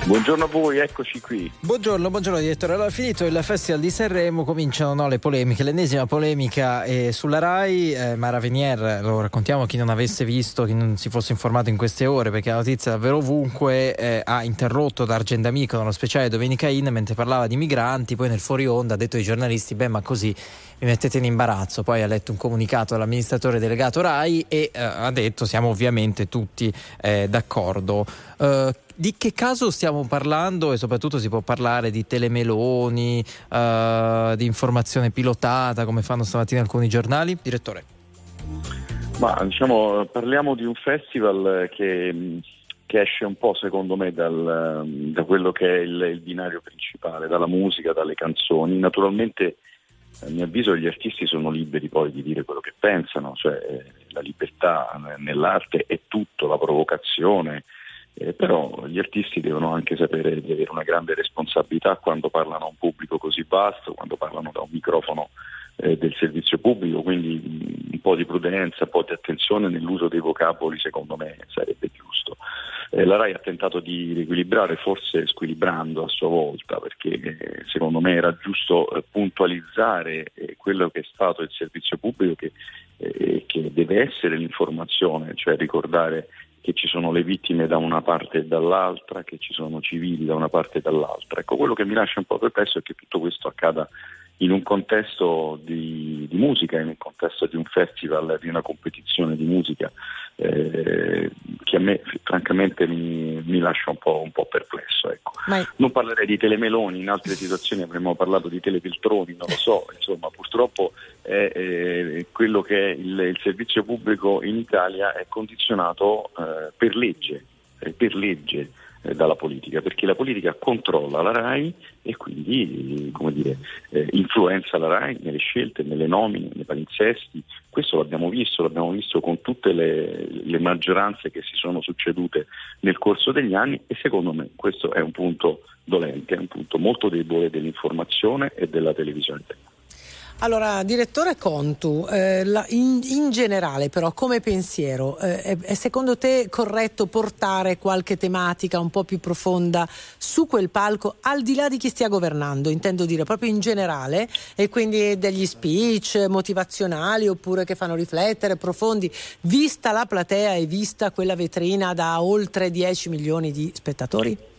Buongiorno a voi, eccoci qui. Buongiorno, buongiorno direttore. Allora, finito il Festival di Sanremo, cominciano no, le polemiche. L'ennesima polemica è sulla RAI. Eh, Mara Venier, lo raccontiamo a chi non avesse visto, chi non si fosse informato in queste ore, perché la notizia è davvero ovunque, eh, ha interrotto D'Argent D'Amico nello speciale Domenica In mentre parlava di migranti, poi nel fuori onda ha detto ai giornalisti, beh ma così mi mettete in imbarazzo. Poi ha letto un comunicato dall'amministratore delegato RAI e eh, ha detto siamo ovviamente tutti eh, d'accordo. Di che caso stiamo parlando e soprattutto si può parlare di telemeloni, uh, di informazione pilotata come fanno stamattina alcuni giornali? Direttore. Ma diciamo, parliamo di un festival che, che esce un po' secondo me dal, da quello che è il, il, binario principale, dalla musica, dalle canzoni. Naturalmente a mio avviso gli artisti sono liberi poi di dire quello che pensano, cioè la libertà nell'arte è tutto, la provocazione, eh, però gli artisti devono anche sapere di avere una grande responsabilità quando parlano a un pubblico così vasto, quando parlano da un microfono eh, del servizio pubblico, quindi mh, un po' di prudenza, un po' di attenzione nell'uso dei vocaboli secondo me sarebbe giusto. Eh, la RAI ha tentato di riequilibrare, forse squilibrando a sua volta, perché eh, secondo me era giusto eh, puntualizzare eh, quello che è stato il servizio pubblico che, che deve essere l'informazione, cioè ricordare che ci sono le vittime da una parte e dall'altra, che ci sono civili da una parte e dall'altra. Ecco, quello che mi lascia un po' perplesso è che tutto questo accada in un contesto di, di, musica, in un contesto di un festival, di una competizione di musica eh, che a me francamente mi, mi lascia un po', un po perplesso. Ecco. Ma... Non parlerei di telemeloni, in altre situazioni avremmo parlato di telefiltroni, non lo so, insomma purtroppo è, è quello che è il, il, servizio pubblico in Italia è condizionato eh, per legge, eh, per legge eh, dalla politica, perché la politica controlla la RAI e quindi dire, eh, influenza la RAI nelle scelte, nelle nomine, nei palinsesti. Questo l'abbiamo visto, l'abbiamo visto con tutte le, le, maggioranze che si sono succedute nel corso degli anni e secondo me questo è un punto dolente, è un punto molto debole dell'informazione e della televisione italiana. Allora, direttore Contu, eh, la, in, in, generale però come pensiero, eh, è, è, secondo te corretto portare qualche tematica un po' più profonda su quel palco, al di là di chi stia governando, intendo dire proprio in generale, e quindi degli speech motivazionali oppure che fanno riflettere, profondi, vista la platea e vista quella vetrina da oltre 10 milioni di spettatori?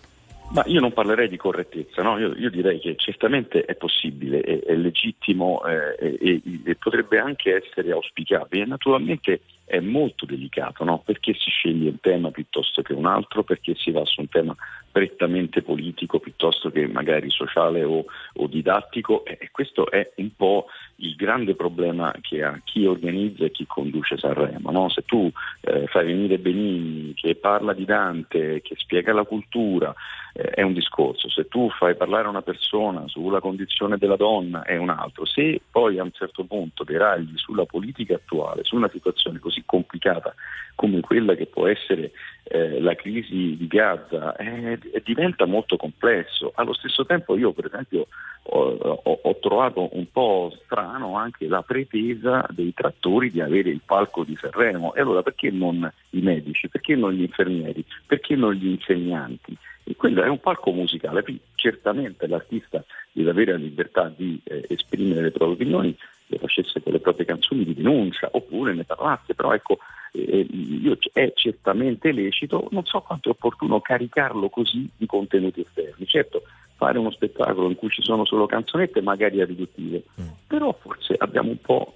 Ma io non parlerei di correttezza, no? io, io, direi che certamente è possibile, è, è legittimo eh, e, e, potrebbe anche essere auspicabile. Naturalmente è molto delicato, no? perché si sceglie un tema piuttosto che un altro, perché si va su un tema prettamente politico piuttosto che magari sociale o, o didattico e questo è un po' il grande problema che ha chi organizza e chi conduce Sanremo. No? Se tu eh, fai venire Benigni che parla di Dante, che spiega la cultura, eh, è un discorso. Se tu fai parlare una persona sulla condizione della donna è un altro. Se poi a un certo punto deragli sulla politica attuale, su una situazione così complicata come quella che può essere eh, la crisi di Gaza, eh, diventa molto complesso. Allo stesso tempo io per esempio ho, ho, ho, trovato un po' strano anche la pretesa dei trattori di avere il palco di Sanremo. E allora perché non i medici, perché non gli infermieri, perché non gli insegnanti? E quello è un palco musicale, certamente l'artista deve avere la libertà di eh, esprimere le proprie opinioni, facesse con le proprie canzoni di denuncia oppure ne parlasse, però ecco, eh, io, è certamente lecito, non so quanto è opportuno caricarlo così di contenuti esterni. Certo, fare uno spettacolo in cui ci sono solo canzonette magari è riduttivo, mm. però forse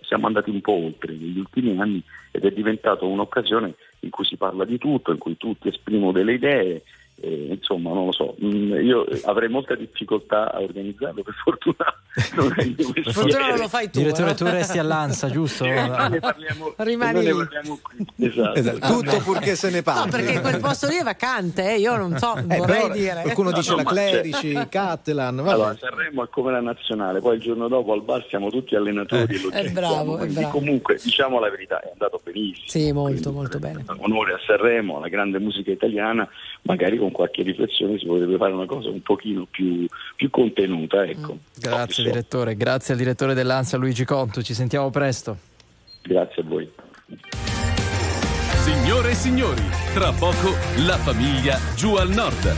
siamo andati un po' oltre negli ultimi anni ed è diventato un'occasione in cui si parla di tutto, in cui tutti esprimono delle idee, eh, insomma non lo so, mm, io avrei molta difficoltà a organizzarlo, per fortuna non è il mio Per fortuna non lo fai tu. Direttore, eh. tu resti all'Ansa, giusto? Ne parliamo, Rimani ne lì. parliamo qui. Esatto. Esatto, Tutto purché se ne No, parli. perché quel posto lì è vacante, eh, io non so, Eh, vorrei però dire. Qualcuno No, dice no, la Clerici, Cattelan. vabbè. Allora, Sanremo è come la nazionale, poi il giorno dopo al bar siamo tutti allenatori e lo È bravo, è quindi bravo. comunque diciamo la verità, è andato benissimo. Sì, molto, molto bene. Onore a Sanremo, alla grande musica italiana, magari con qualche riflessione si potrebbe fare una cosa un pochino più, più contenuta. Ecco. Grazie direttore, grazie al direttore dell'Ansa Luigi Conto, ci sentiamo presto. Grazie a voi. Signore e signori, tra poco la famiglia giù al nord.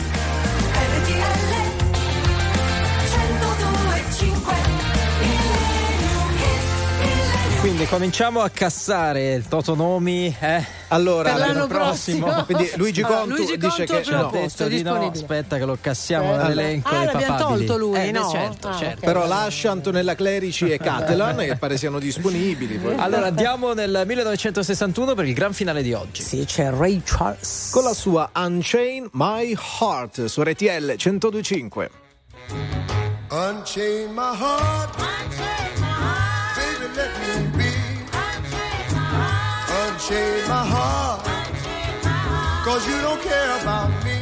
Quindi cominciamo a cassare il Totonomi eh? Allora, Per l'anno prossimo. Quindi Luigi Allora, Contu Luigi dice Contu che no. posto, detto di no, aspetta che lo cassiamo Eh, dall'elenco ah, dei papabili. tolto lui, Eh, no? certo, Ah, certo. ok. Però lascia Antonella Clerici e Cattelan che pare siano disponibili. poi. Allora andiamo nel 1961 per il gran finale di oggi. Sì, c'è Ray Charles. Con la sua Unchain My Heart su RTL 1025. Unchain my heart. Baby, Unchain my heart. Cause you don't care about me.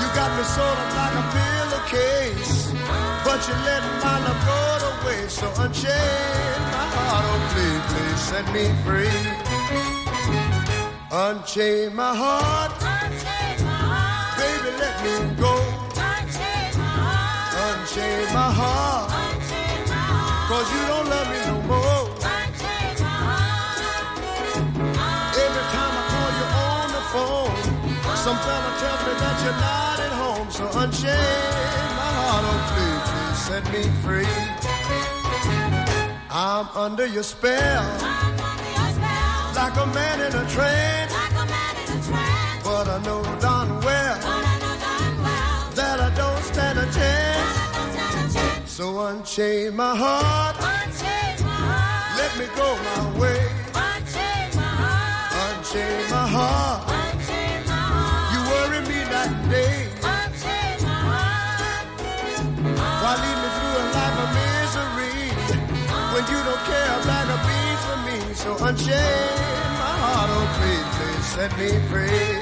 You got me sort of like a pillowcase. But you let my love go to waste. So unchain my heart. Oh, please, please set me free. Unchain my heart. Baby, let me go. I'm under your spell, like a man in a trance. But I know darn well that I don't stand a chance. So unchain my heart, let me go my way. Unchain my heart, So my heart, oh please, please set me free.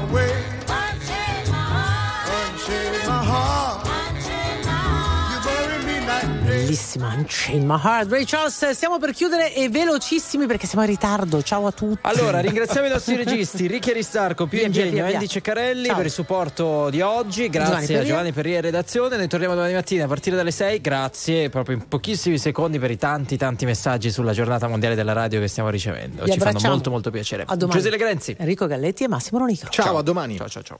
Bellissima, Unchain My Heart. Ray Charles, stiamo per chiudere e velocissimi perché siamo in ritardo. Ciao a tutti. Allora, ringraziamo i nostri registi, Ricchi Aristarco, Pio Ingegno. Andy Ceccarelli Ciao. per il supporto di oggi. Grazie Giovanni a. Giovanni Perria in redazione. Noi torniamo domani mattina a partire dalle 6. Grazie proprio in pochissimi secondi per i tanti tanti messaggi sulla giornata mondiale della radio che stiamo ricevendo. Vi Ci fanno molto molto piacere. A domani. Giuseppe Grenzi. Enrico Galletti e Massimo Ronicro. Ciao, a domani. Ciao ciao ciao.